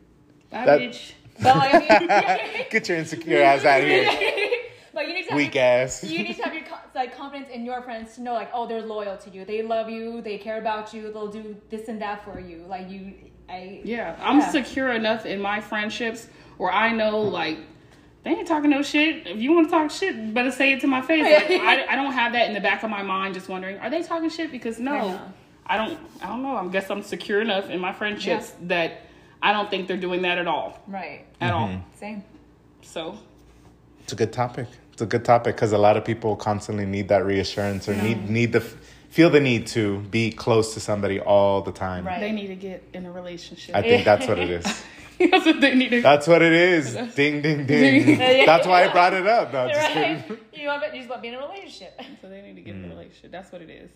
Bye, That- bitch. But like, I mean, Get your insecure ass out of here, but you need to have weak your, ass. you need to have your like confidence in your friends to know like, oh, they're loyal to you. They love you. They care about you. They'll do this and that for you. Like you, I Yeah, I'm Yeah. secure enough in my friendships where I know like they ain't talking no shit. If you want to talk shit, better say it to my face. Like, I, I don't have that in the back of my mind, just wondering, are they talking shit? Because no, Yeah. I don't. I don't know. I guess I'm secure enough in my friendships that I don't think they're doing that at all. right. At Mm-hmm. all. Same. So It's a good topic. It's a good topic because a lot of people constantly need that reassurance or need need the feel the need to be close to somebody all the time. Right. they need to get in a relationship. I think that's what it is. That's what they need to. That's what it is. Ding ding ding. That's why I brought it up. No, just Right. kidding. You want you just want to be in a relationship. So they need to get in a relationship. That's what it is.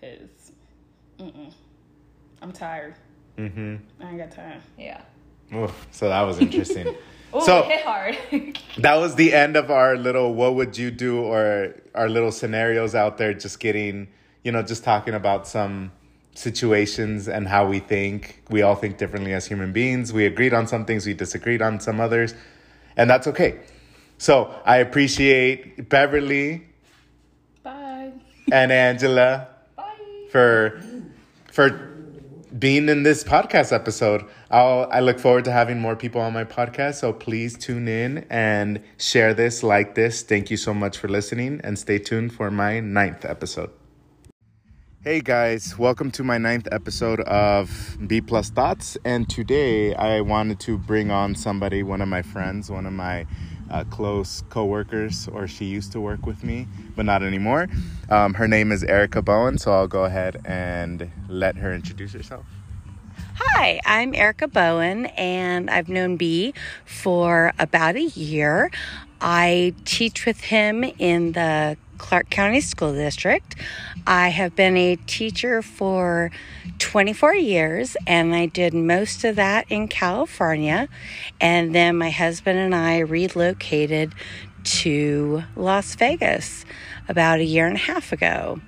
Cause, mm-mm. I'm tired. hmm I ain't got time. Yeah. Oof, so that was interesting. Oh, So- it hit hard. that was the end of our little what would you do or our little scenarios out there just getting you know just talking about some situations and how we think we all think differently as human beings we agreed on some things we disagreed on some others and that's okay so i appreciate beverly Bye. and angela Bye. for for being in this podcast episode. I'll, I look forward to having more people on my podcast. So please tune in and share this, like this. Thank you so much for listening and stay tuned for my ninth episode. Hey guys, welcome to my ninth episode of B Plus Thoughts. And today I wanted to bring on somebody, one of my friends, one of my uh, close coworkers, or she used to work with me, but not anymore. Um, her name is Erica Bowen, so I'll go ahead and let her introduce herself. Hi, I'm Erica Bowen, and I've known B for about a year. I teach with him in the Clark County School District. I have been a teacher for 24 years and I did most of that in California. And then my husband and I relocated to Las Vegas about a year and a half ago.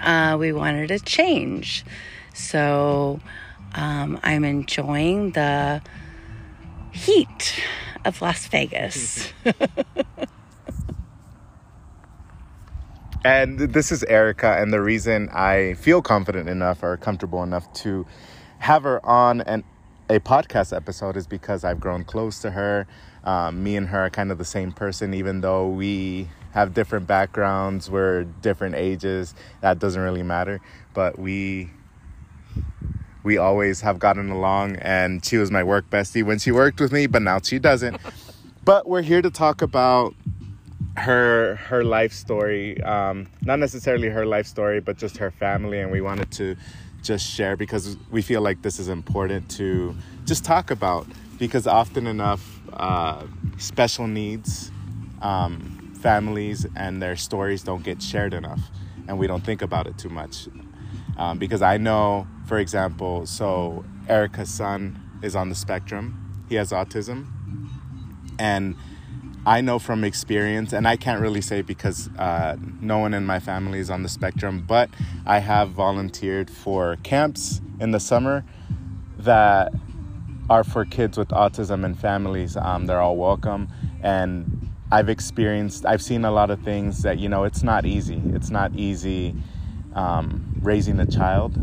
Uh, we wanted a change. So um, I'm enjoying the heat of Las Vegas. And this is Erica, and the reason I feel confident enough or comfortable enough to have her on an, a podcast episode is because I've grown close to her. Um, me and her are kind of the same person, even though we have different backgrounds, we're different ages. That doesn't really matter, but we we always have gotten along. And she was my work bestie when she worked with me, but now she doesn't. but we're here to talk about her her life story um, not necessarily her life story but just her family and we wanted to just share because we feel like this is important to just talk about because often enough uh, special needs um, families and their stories don't get shared enough and we don't think about it too much. Um, because i know for example so erica's son is on the spectrum. He has autism. And I know from experience, and I can't really say because uh, no one in my family is on the spectrum, but I have volunteered for camps in the summer that are for kids with autism and families. Um, they're all welcome. And I've experienced, I've seen a lot of things that, you know, it's not easy. It's not easy um, raising a child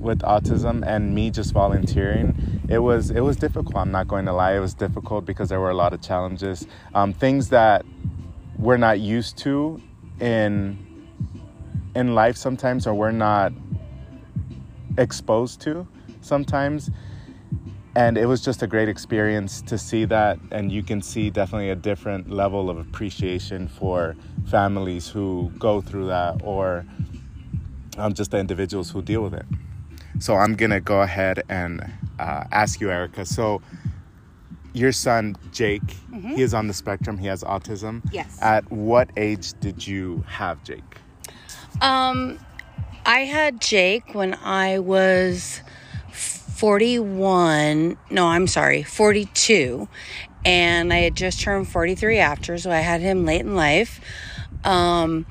with autism and me just volunteering it was it was difficult i'm not going to lie. It was difficult because there were a lot of challenges. Um, things that we're not used to in in life sometimes or we're not exposed to sometimes. And it was just a great experience to see that. And you can see definitely a different level of appreciation for families who go through that or um, just the individuals who deal with it so I'm gonna go ahead and uh, ask you, Erica. So your son Jake, mm-hmm. he is on the spectrum. He has autism. Yes. At what age did you have Jake? Um, I had Jake when I was 41. No, I'm sorry, 42. And I had just turned 43 after, so I had him late in life. Um,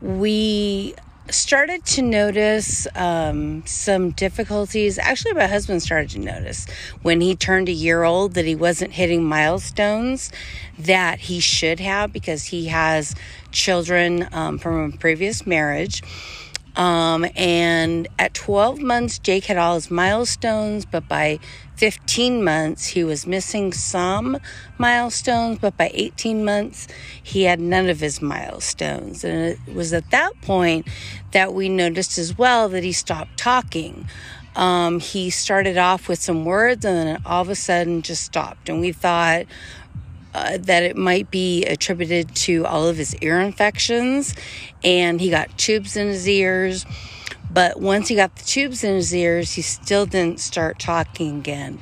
we started to notice um, some difficulties. Actually, my husband started to notice when he turned a year old that he wasn't hitting milestones that he should have because he has children um, from a previous marriage. Um, and at 12 months, Jake had all his milestones, but by 15 months, he was missing some milestones, but by 18 months, he had none of his milestones. And it was at that point that we noticed as well that he stopped talking. Um, he started off with some words and then all of a sudden just stopped. And we thought, uh, that it might be attributed to all of his ear infections, and he got tubes in his ears. But once he got the tubes in his ears, he still didn't start talking again.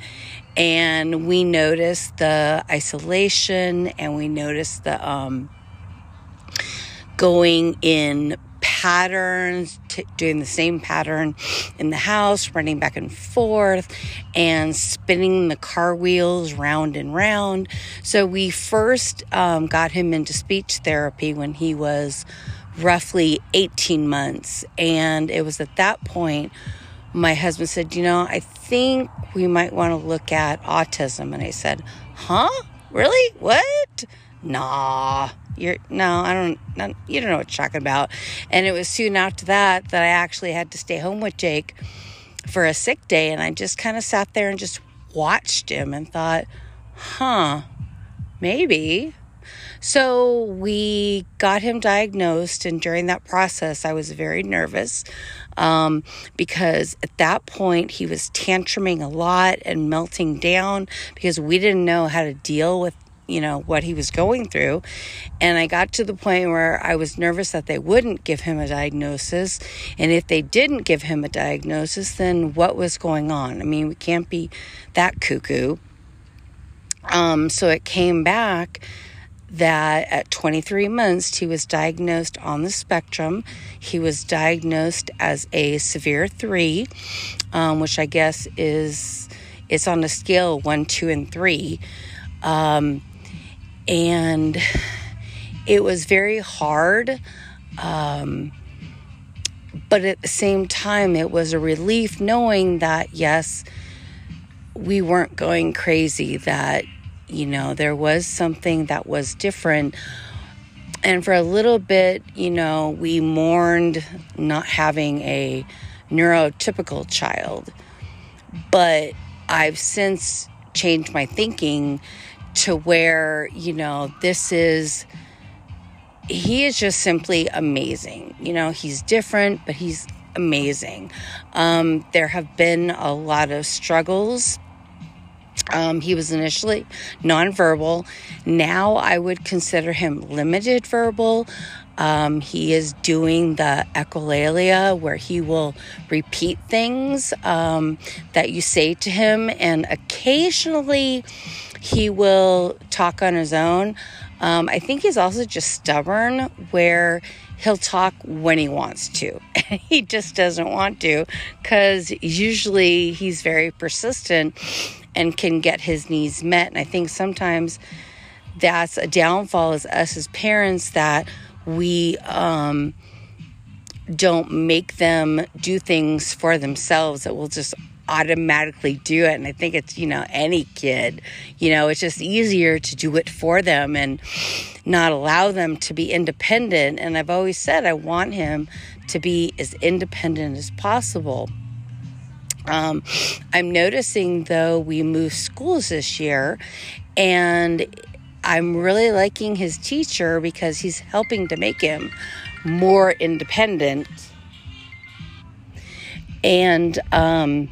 And we noticed the isolation and we noticed the um, going in patterns, t- doing the same pattern in the house, running back and forth, and spinning the car wheels round and round. So we first um, got him into speech therapy when he was roughly 18 months. And it was at that point my husband said, You know, I think we might want to look at autism. And I said, Huh? Really? What? Nah you're no, I don't. You don't know what you're talking about. And it was soon after that that I actually had to stay home with Jake for a sick day. And I just kind of sat there and just watched him and thought, huh, maybe. So we got him diagnosed, and during that process, I was very nervous um, because at that point he was tantruming a lot and melting down because we didn't know how to deal with you know, what he was going through. And I got to the point where I was nervous that they wouldn't give him a diagnosis. And if they didn't give him a diagnosis, then what was going on? I mean, we can't be that cuckoo. Um, so it came back that at 23 months he was diagnosed on the spectrum. He was diagnosed as a severe three, um, which I guess is it's on a scale one, two, and three. Um, and it was very hard. Um, but at the same time, it was a relief knowing that, yes, we weren't going crazy, that, you know, there was something that was different. And for a little bit, you know, we mourned not having a neurotypical child. But I've since changed my thinking to where, you know, this is, he is just simply amazing. You know, he's different, but he's amazing. Um, there have been a lot of struggles. Um, he was initially nonverbal. Now I would consider him limited verbal. Um, he is doing the echolalia where he will repeat things um, that you say to him, and occasionally he will talk on his own. Um, I think he's also just stubborn, where he'll talk when he wants to. he just doesn't want to because usually he's very persistent and can get his needs met. And I think sometimes that's a downfall as us as parents that we um, don't make them do things for themselves that will just automatically do it. And I think it's, you know, any kid, you know, it's just easier to do it for them and not allow them to be independent. And I've always said I want him to be as independent as possible. Um, I'm noticing though we moved schools this year and I'm really liking his teacher because he's helping to make him more independent. And um,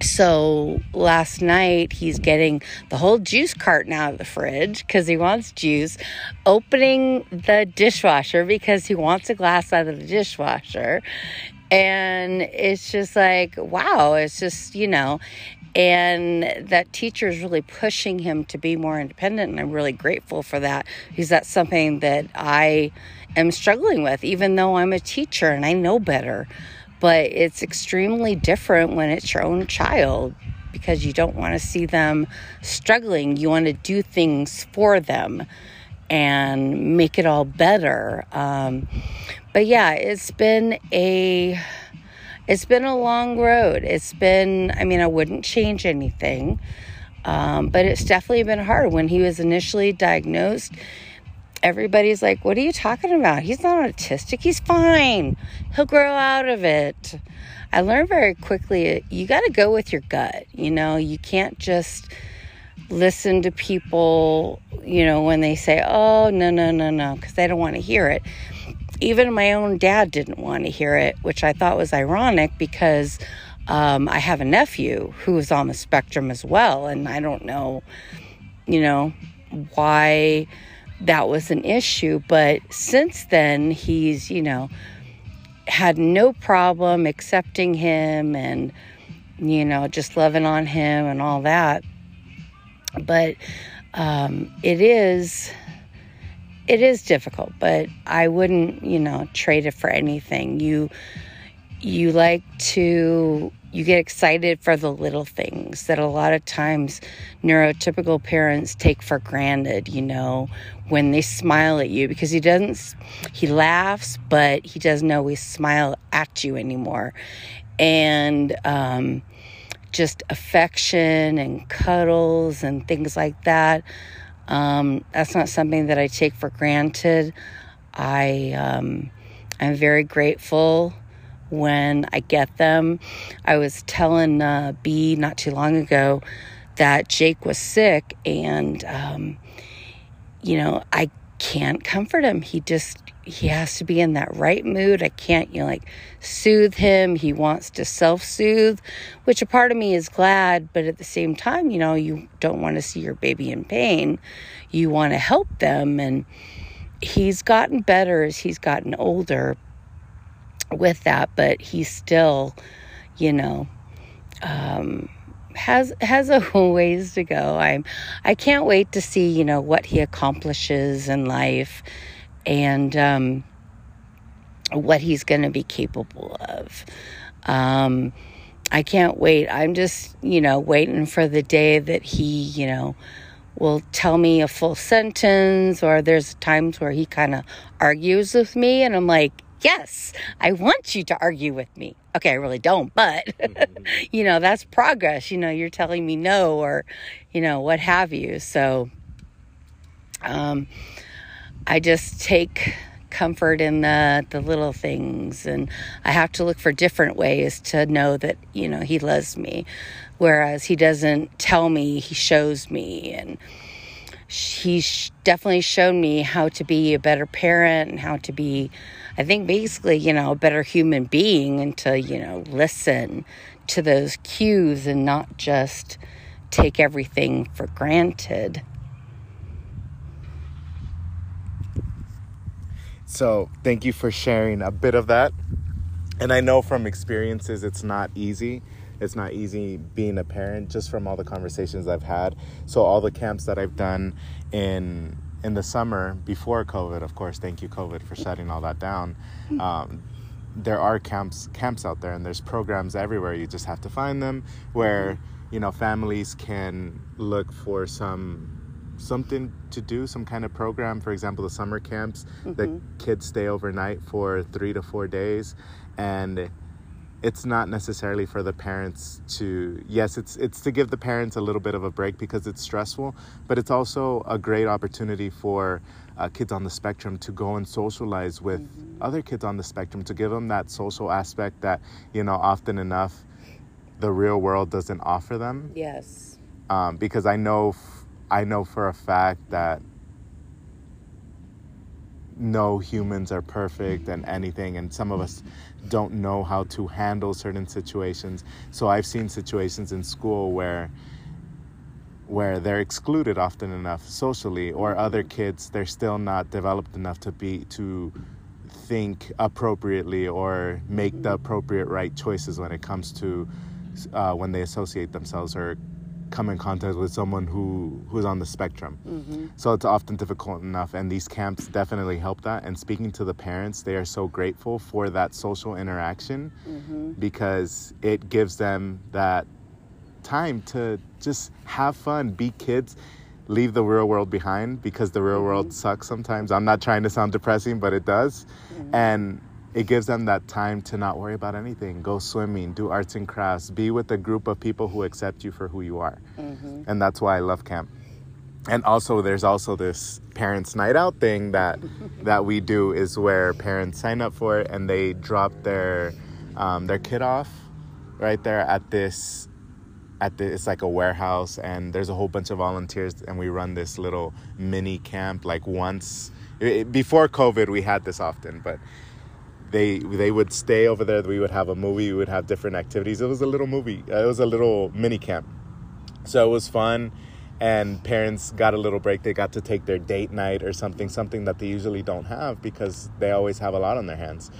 so last night he's getting the whole juice carton out of the fridge because he wants juice, opening the dishwasher because he wants a glass out of the dishwasher. And it's just like, wow, it's just, you know, and that teacher is really pushing him to be more independent and i'm really grateful for that because that's something that i am struggling with even though i'm a teacher and i know better but it's extremely different when it's your own child because you don't want to see them struggling. You want to do things for them and make it all better. Um, but yeah, it's been a it's been a long road. It's been I mean, I wouldn't change anything. Um, but it's definitely been hard when he was initially diagnosed everybody's like, What are you talking about? He's not autistic. He's fine. He'll grow out of it. I learned very quickly you got to go with your gut. You know, you can't just listen to people, you know, when they say, Oh, no, no, no, no, because they don't want to hear it. Even my own dad didn't want to hear it, which I thought was ironic because um, I have a nephew who is on the spectrum as well. And I don't know, you know, why that was an issue. But since then, he's, you know, had no problem accepting him and, you know, just loving on him and all that. But um, it is. It is difficult, but I wouldn't, you know, trade it for anything. You you like to you get excited for the little things that a lot of times neurotypical parents take for granted, you know, when they smile at you because he doesn't, he laughs, but he doesn't always smile at you anymore. And, um, just affection and cuddles and things like that. Um, that's not something that I take for granted. I, um, I'm very grateful when I get them. I was telling uh, B not too long ago that Jake was sick, and um, you know, I can't comfort him. He just he has to be in that right mood. I can't, you know, like soothe him. He wants to self soothe, which a part of me is glad, but at the same time, you know, you don't want to see your baby in pain. You want to help them. And he's gotten better as he's gotten older with that, but he's still, you know, um, has has a ways to go. I'm I can't wait to see, you know, what he accomplishes in life and um, what he's going to be capable of. Um, I can't wait. I'm just, you know, waiting for the day that he, you know, will tell me a full sentence, or there's times where he kind of argues with me, and I'm like, yes, I want you to argue with me. Okay, I really don't, but, you know, that's progress. You know, you're telling me no, or, you know, what have you. So, um, I just take comfort in the the little things and I have to look for different ways to know that you know he loves me whereas he doesn't tell me he shows me. And he's definitely shown me how to be a better parent and how to be I think basically you know a better human being and to you know listen to those cues and not just take everything for granted So, thank you for sharing a bit of that. And I know from experiences it's not easy. It's not easy being a parent just from all the conversations I've had. So all the camps that I've done in in the summer before COVID, of course, thank you COVID for shutting all that down. Um, there are camps camps out there and there's programs everywhere. You just have to find them where you know families can look for some something to do, some kind of program. For example, the summer camps, mm-hmm. the kids stay overnight for three to four days, and it's not necessarily for the parents to yes it's it's to give the parents a little bit of a break because it's stressful but it's also a great opportunity for uh, kids on the spectrum to go and socialize with mm-hmm. other kids on the spectrum to give them that social aspect that you know often enough the real world doesn't offer them yes um, because i know I know for a fact that no humans are perfect and anything, and some of us don't know how to handle certain situations. So I've seen situations in school where where they're excluded often enough socially or other kids they're still not developed enough to be to think appropriately or make the appropriate right choices when it comes to uh, when they associate themselves or come in contact with someone who who's on the spectrum. Mm-hmm. So it's often difficult enough, and these camps definitely help that. And speaking to the parents, they are so grateful for that social interaction mm-hmm. because it gives them that time to just have fun, be kids. Leave the real world behind because the real mm-hmm. world sucks sometimes. I'm not trying to sound depressing, but it does. Mm-hmm. And it gives them that time to not worry about anything. Go swimming do arts and crafts be with a group of people who accept you for who you are. Mm-hmm. and that's why i love camp. And also there's also this parents night out thing that that we do is where parents sign up for it and they drop their um, their kid off right there at this at the it's like a warehouse and there's a whole bunch of volunteers and we run this little mini camp like once. It, before covid we had this often but they they would stay over there. We would have a movie. We would have different activities. It was a little movie. It was a little mini camp. So it was fun, and parents got a little break. They got to take their date night or something, something that they usually don't have because they always have a lot on their hands.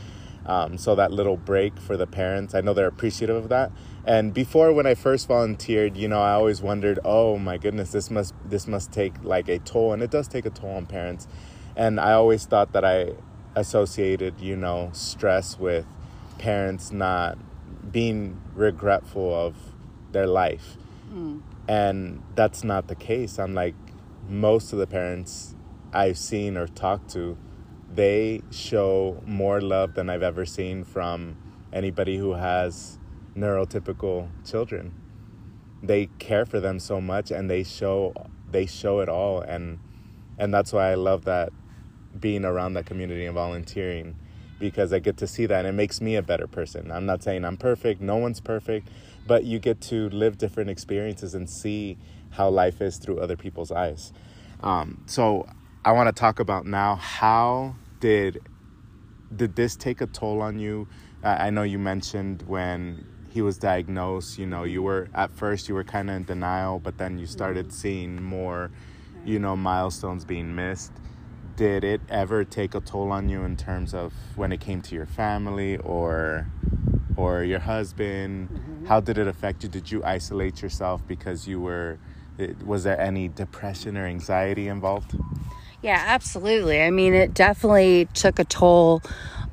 Um, so that little break for the parents, I know they're appreciative of that. And before, when I first volunteered, you know, I always wondered, oh my goodness, this must this must take like a toll, and it does take a toll on parents. And I always thought that I associated, you know, stress with parents not being regretful of their life. Mm. And that's not the case. I'm like, most of the parents I've seen or talked to, they show more love than I've ever seen from anybody who has neurotypical children. They care for them so much and they show they show it all and and that's why I love that being around that community and volunteering because I get to see that and it makes me a better person. I'm not saying I'm perfect, no one's perfect, but you get to live different experiences and see how life is through other people's eyes. Um, so I want to talk about now how did did this take a toll on you? I know you mentioned when he was diagnosed, you know, you were at first you were kind of in denial, but then you started seeing more, you know, milestones being missed. Did it ever take a toll on you in terms of when it came to your family or or your husband? Mm-hmm. How did it affect you? Did you isolate yourself because you were was there any depression or anxiety involved? Yeah, absolutely. I mean, it definitely took a toll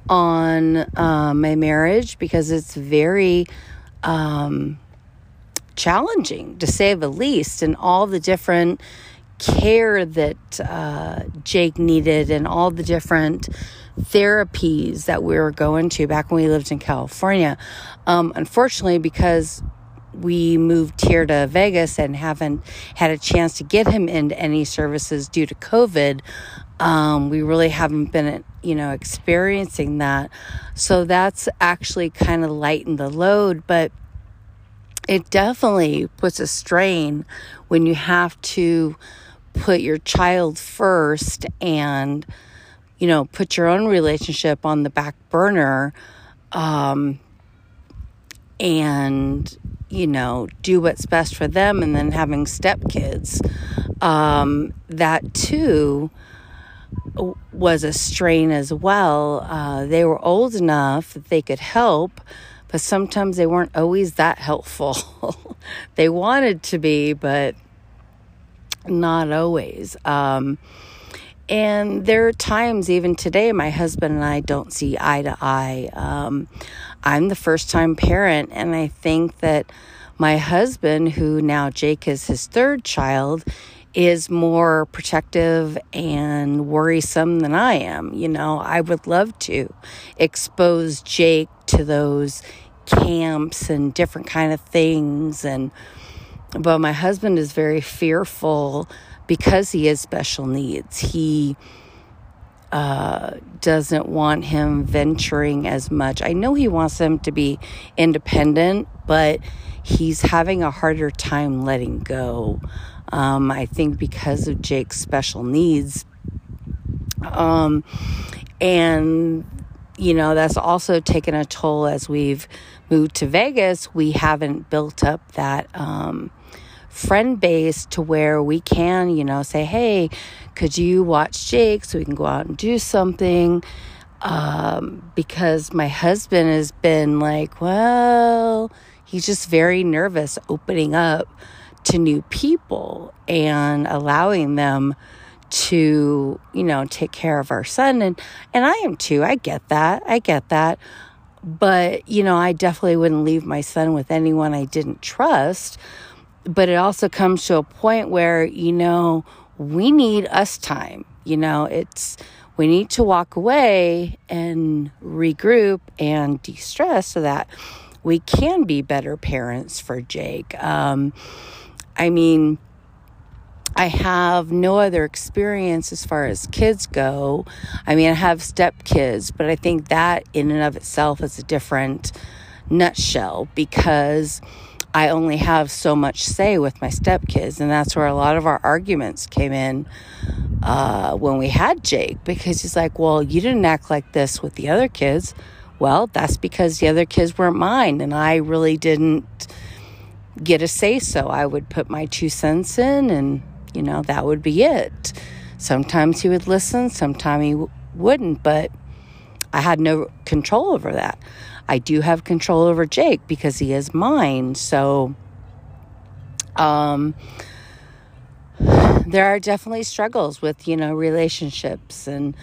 on uh, my marriage because it's very um, challenging, to say the least, and all the different care that uh, Jake needed and all the different therapies that we were going to back when we lived in California. Um, unfortunately, because we moved here to Vegas and haven't had a chance to get him into any services due to COVID. Um, we really haven't been, you know, experiencing that. So that's actually kind of lightened the load, but it definitely puts a strain when you have to put your child first and, you know, put your own relationship on the back burner. Um, and you know, do what's best for them and then having stepkids. Um, that too was a strain as well. Uh, they were old enough that they could help, but sometimes they weren't always that helpful. they wanted to be, but not always. Um, and there are times, even today, my husband and I don't see eye to eye. Um, I'm the first time parent, and I think that my husband, who now Jake is his third child, is more protective and worrisome than I am. You know, I would love to expose Jake to those camps and different kind of things and but my husband is very fearful because he has special needs. He uh, doesn't want him venturing as much. I know he wants him to be independent, but he's having a harder time letting go. Um, I think because of Jake's special needs. Um, and, you know, that's also taken a toll as we've moved to Vegas. We haven't built up that um, friend base to where we can, you know, say, hey, could you watch Jake so we can go out and do something? Um, because my husband has been like, well, he's just very nervous opening up to new people and allowing them to, you know, take care of our son. And, and I am too. I get that. I get that. But, you know, I definitely wouldn't leave my son with anyone I didn't trust but it also comes to a point where, you know, we need us time. You know, it's, we need to walk away and regroup and de stress so that we can be better parents for Jake. Um, I mean, I have no other experience as far as kids go. I mean, I have stepkids, but I think that in and of itself is a different nutshell because I only have so much say with my stepkids. And that's where a lot of our arguments came in uh, when we had Jake because he's like, Well, you didn't act like this with the other kids. Well, that's because the other kids weren't mine and I really didn't get a say so. I would put my two cents in and, you know, that would be it. Sometimes he would listen, sometimes he w- wouldn't, but I had no control over that. I do have control over Jake because he is mine. So, um, there are definitely struggles with, you know, relationships and,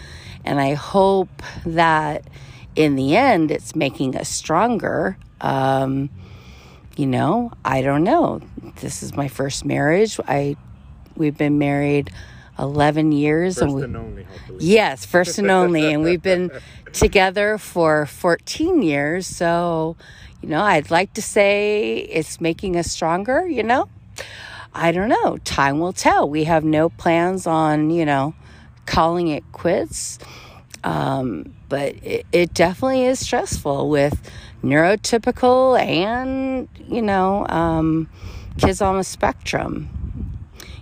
and I hope that in the end it's making us stronger. Um, you know, I don't know. This is my first marriage. I, we've been married 11 years. First and, we, and only, Yes, first and only. and we've been together for 14 years. So, you know, I'd like to say it's making us stronger, you know? I don't know. Time will tell. We have no plans on, you know, calling it quits. Um, but it, it definitely is stressful with neurotypical and, you know, um, kids on the spectrum,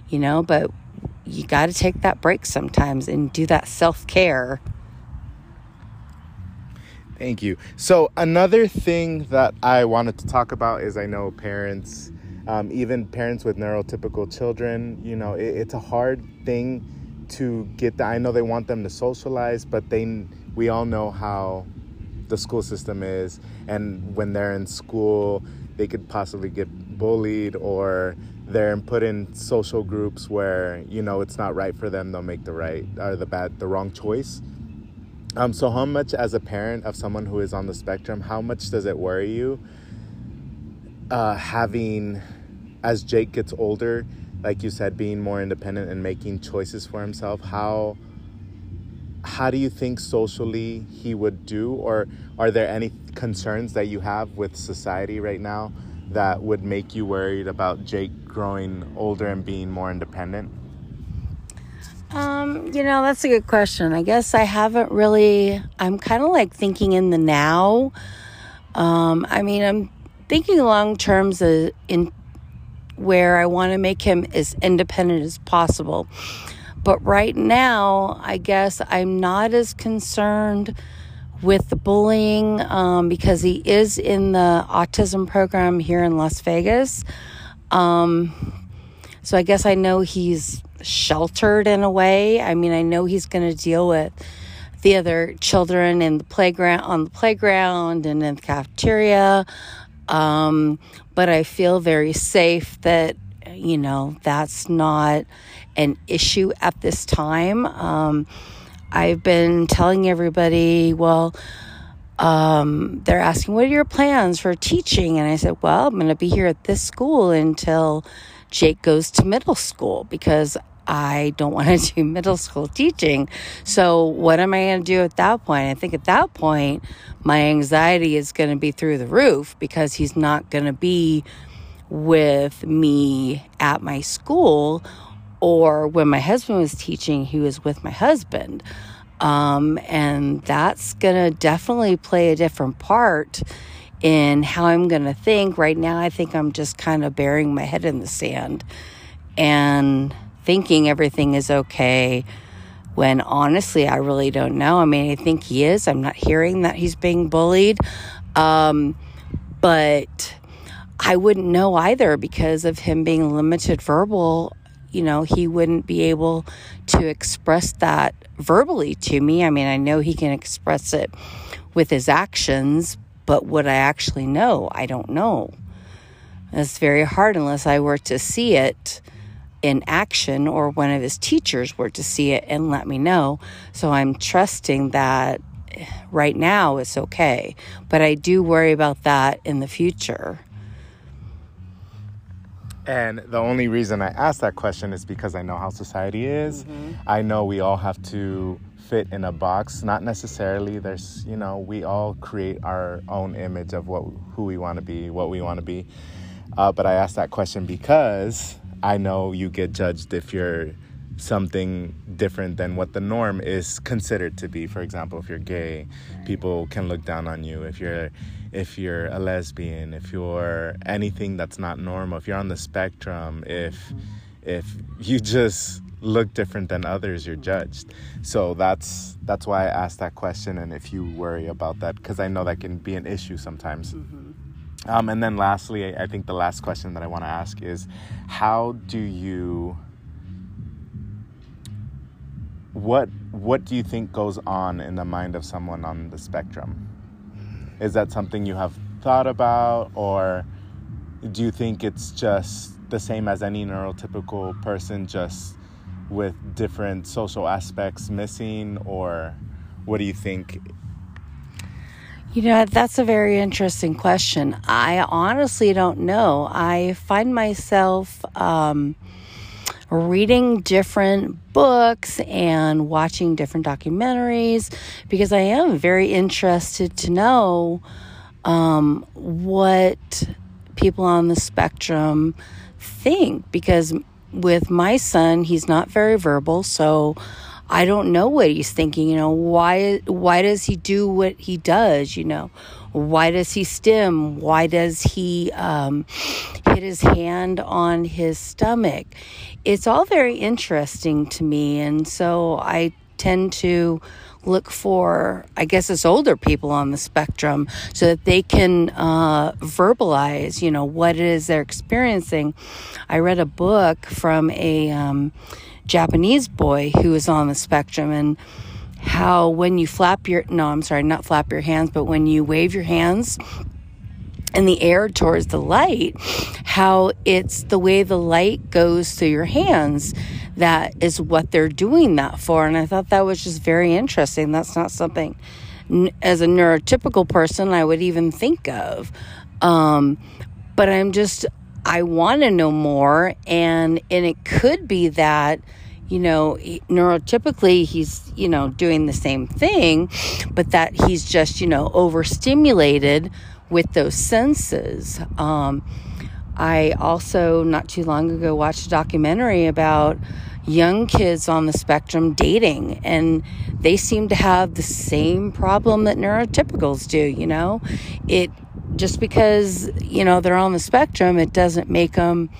you know, but you got to take that break sometimes and do that self care. Thank you. So, another thing that I wanted to talk about is I know parents, um, even parents with neurotypical children, you know, it, it's a hard thing to get that. I know they want them to socialize, but they, we all know how the school system is. And when they're in school, they could possibly get bullied or they're put in social groups where you know it's not right for them they'll make the right or the bad the wrong choice. Um, so how much as a parent of someone who is on the spectrum how much does it worry you uh, having as jake gets older like you said being more independent and making choices for himself how how do you think socially he would do? Or are there any concerns that you have with society right now that would make you worried about Jake growing older and being more independent? Um, you know, that's a good question. I guess I haven't really, I'm kind of like thinking in the now. Um, I mean, I'm thinking long terms in where I want to make him as independent as possible. But right now, I guess I'm not as concerned with the bullying um, because he is in the autism program here in Las Vegas. Um, so I guess I know he's sheltered in a way. I mean, I know he's going to deal with the other children in the playground on the playground and in the cafeteria. Um, but I feel very safe that you know that's not an issue at this time. Um, I've been telling everybody, well, um, they're asking, what are your plans for teaching? And I said, well, I'm going to be here at this school until Jake goes to middle school because I don't want to do middle school teaching. So, what am I going to do at that point? I think at that point, my anxiety is going to be through the roof because he's not going to be with me at my school or when my husband was teaching, he was with my husband. Um, and that's going to definitely play a different part in how I'm going to think. Right now, I think I'm just kind of burying my head in the sand and thinking everything is okay when honestly, I really don't know. I mean, I think he is. I'm not hearing that he's being bullied. Um, but I wouldn't know either because of him being limited verbal you know, he wouldn't be able to express that verbally to me. I mean, I know he can express it with his actions, but would I actually know? I don't know. It's very hard unless I were to see it in action or one of his teachers were to see it and let me know. So I'm trusting that right now it's okay. But I do worry about that in the future. And the only reason I ask that question is because I know how society is. Mm-hmm. I know we all have to fit in a box. Not necessarily. There's, you know, we all create our own image of what who we want to be, what we want to be. Uh, but I ask that question because I know you get judged if you're something different than what the norm is considered to be. For example, if you're gay, people can look down on you. If you're if you're a lesbian, if you're anything that's not normal, if you're on the spectrum, if if you just look different than others, you're judged. So that's that's why I asked that question, and if you worry about that, because I know that can be an issue sometimes. Mm-hmm. Um, and then lastly, I think the last question that I want to ask is, how do you what what do you think goes on in the mind of someone on the spectrum? Is that something you have thought about, or do you think it's just the same as any neurotypical person, just with different social aspects missing, or what do you think? You know, that's a very interesting question. I honestly don't know. I find myself um, reading different books and watching different documentaries because I am very interested to know um, what people on the spectrum think. Because with my son, he's not very verbal, so I don't know what he's thinking. You know, why why does he do what he does? You know, why does he stim? Why does he um, hit his hand on his stomach? It's all very interesting to me, and so I tend to look for, I guess it's older people on the spectrum so that they can uh, verbalize, you know, what it is they're experiencing. I read a book from a um, Japanese boy who is on the spectrum and how when you flap your, no, I'm sorry, not flap your hands, but when you wave your hands, in the air towards the light, how it's the way the light goes through your hands that is what they're doing that for. And I thought that was just very interesting. That's not something as a neurotypical person I would even think of. Um, but I'm just, I want to know more. And, and it could be that, you know, neurotypically he's, you know, doing the same thing, but that he's just, you know, overstimulated with those senses. Um, I also, not too long ago, watched a documentary about young kids on the spectrum dating, and they seem to have the same problem that neurotypicals do. You know, it just because you know they're on the spectrum, it doesn't make them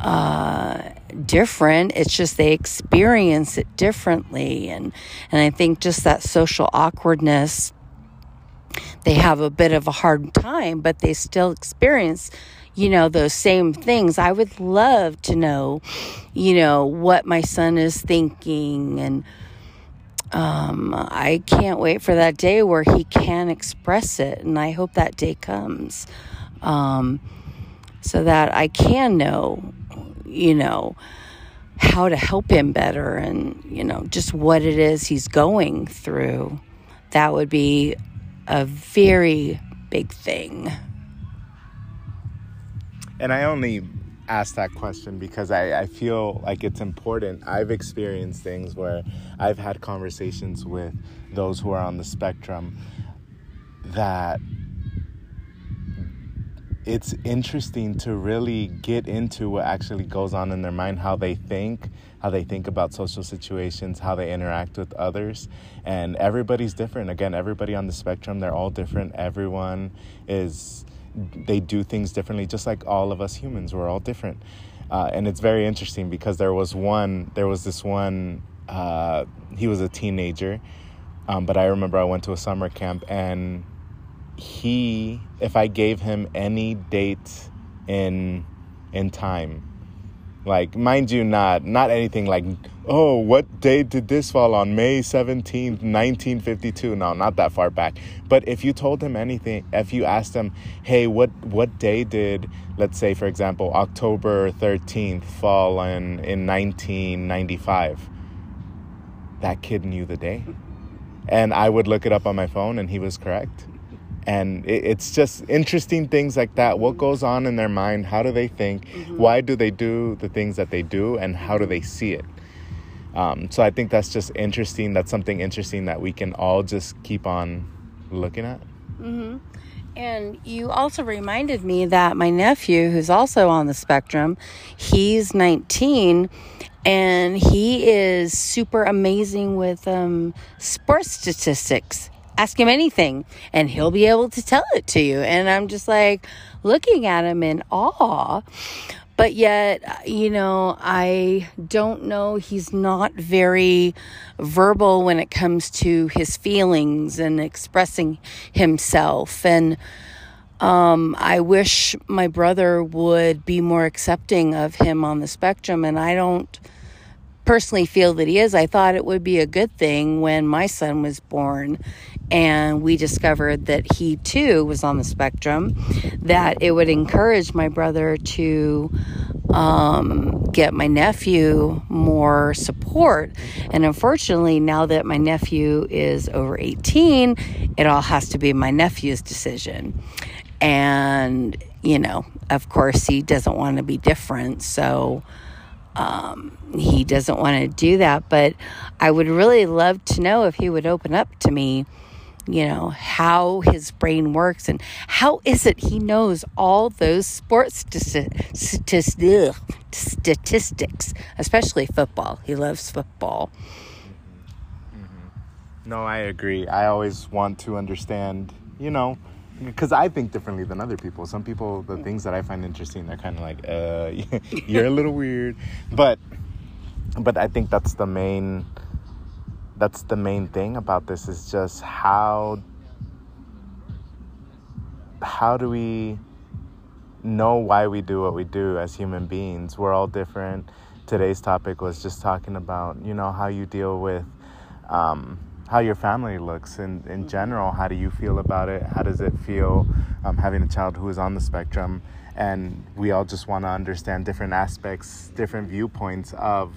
uh, different. It's just they experience it differently, and and I think just that social awkwardness they have a bit of a hard time, but they still experience, you know, those same things. I would love to know, you know, what my son is thinking and um, I can't wait for that day where he can express it, and I hope that day comes um, so that I can know, you know, how to help him better and, you know, just what it is he's going through. That would be a very big thing. And I only ask that question because I, I feel like it's important. I've experienced things where I've had conversations with those who are on the spectrum that it's interesting to really get into what actually goes on in their mind, how they think, how they think about social situations, how they interact with others. And everybody's different. Again, everybody on the spectrum, they're all different. Everyone is, they do things differently, just like all of us humans, we're all different. Uh, and it's very interesting because there was one, there was this one, uh, he was a teenager. Um, but I remember I went to a summer camp and he if I gave him any date in in time. Like mind you not not anything like oh what date did this fall on? May 17th 1952 no not that far back. But if you told him anything if you asked him hey what what day did let's say for example October 13th fall in in 1995 that kid knew the day. And I would look it up on my phone and he was correct and it's just interesting things like that. What goes on in their mind? How do they think? Mm-hmm. why do they do the things that they do? And how do they see it? Um, so i think that's just interesting. That's something interesting that we can all just keep on looking at. Mm-hmm. and you also reminded me that my nephew who's also on the spectrum he's 19 and he is super amazing with um, sports statistics ask him anything and he'll be able to tell it to you. And I'm just like looking at him in awe. But yet, you know, I don't know. He's not very verbal when it comes to his feelings and expressing himself. And um, I wish my brother would be more accepting of him on the spectrum. And I don't personally feel that he is. I thought it would be a good thing when my son was born and we discovered that he too was on the spectrum, that it would encourage my brother to um, get my nephew more support. And unfortunately, now that my nephew is over 18, it all has to be my nephew's decision. And, you know, of course, he doesn't want to be different. So, um, he doesn't want to do that. But I would really love to know if he would open up to me you know, how his brain works and how is it he knows all those sports statistics, especially football. He loves football. No, I agree. I always want to understand, you know, because I think differently than other people. Some people, the things that I find interesting, they're kind of like, uh, you're a little weird. But, but I think that's the main, that's the main thing about this is just how, how do we know why we do what we do as human beings? We're all different. Today's topic was just talking about, you know, how you deal with, um, how your family looks in, in general. How do you feel about it? How does it feel um, having a child who is on the spectrum? And we all just want to understand different aspects, different viewpoints of,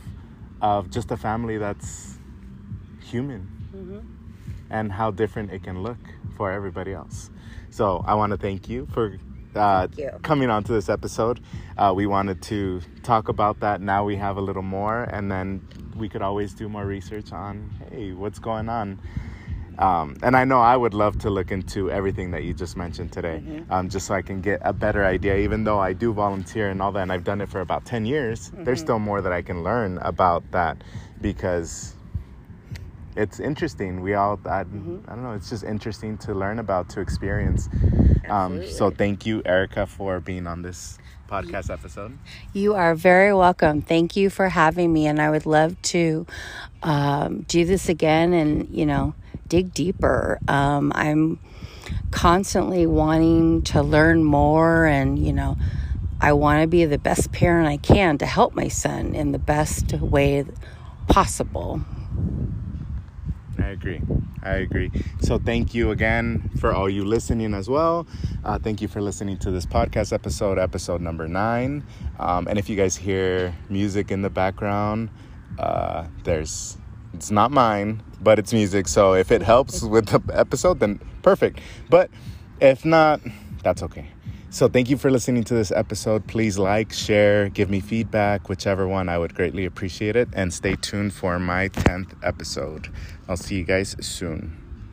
of just a family that's human mm-hmm. and how different it can look for everybody else. So I want to thank you for uh, coming on to this episode. Uh, we wanted to talk about that. Now we have a little more, and then we could always do more research on hey, what's going on. Um, and I know I would love to look into everything that you just mentioned today, mm-hmm. um, just so I can get a better idea. Even though I do volunteer and all that, and I've done it for about 10 years, mm-hmm. there's still more that I can learn about that because it's interesting. We all, I, mm-hmm. I don't know, it's just interesting to learn about, to experience. Um, so thank you, Erica, for being on this podcast episode. You are very welcome. Thank you for having me, and I would love to um, do this again and you know dig deeper. Um, I'm constantly wanting to learn more, and you know. I want to be the best parent I can to help my son in the best way possible. I agree. I agree. So thank you again for all you listening as well. Uh, thank you for listening to this podcast episode, episode number nine. Um, and if you guys hear music in the background, uh, there's it's not mine, but it's music. So if it helps with the episode, then perfect. But if not, that's okay. So, thank you for listening to this episode. Please like, share, give me feedback, whichever one. I would greatly appreciate it. And stay tuned for my 10th episode. I'll see you guys soon.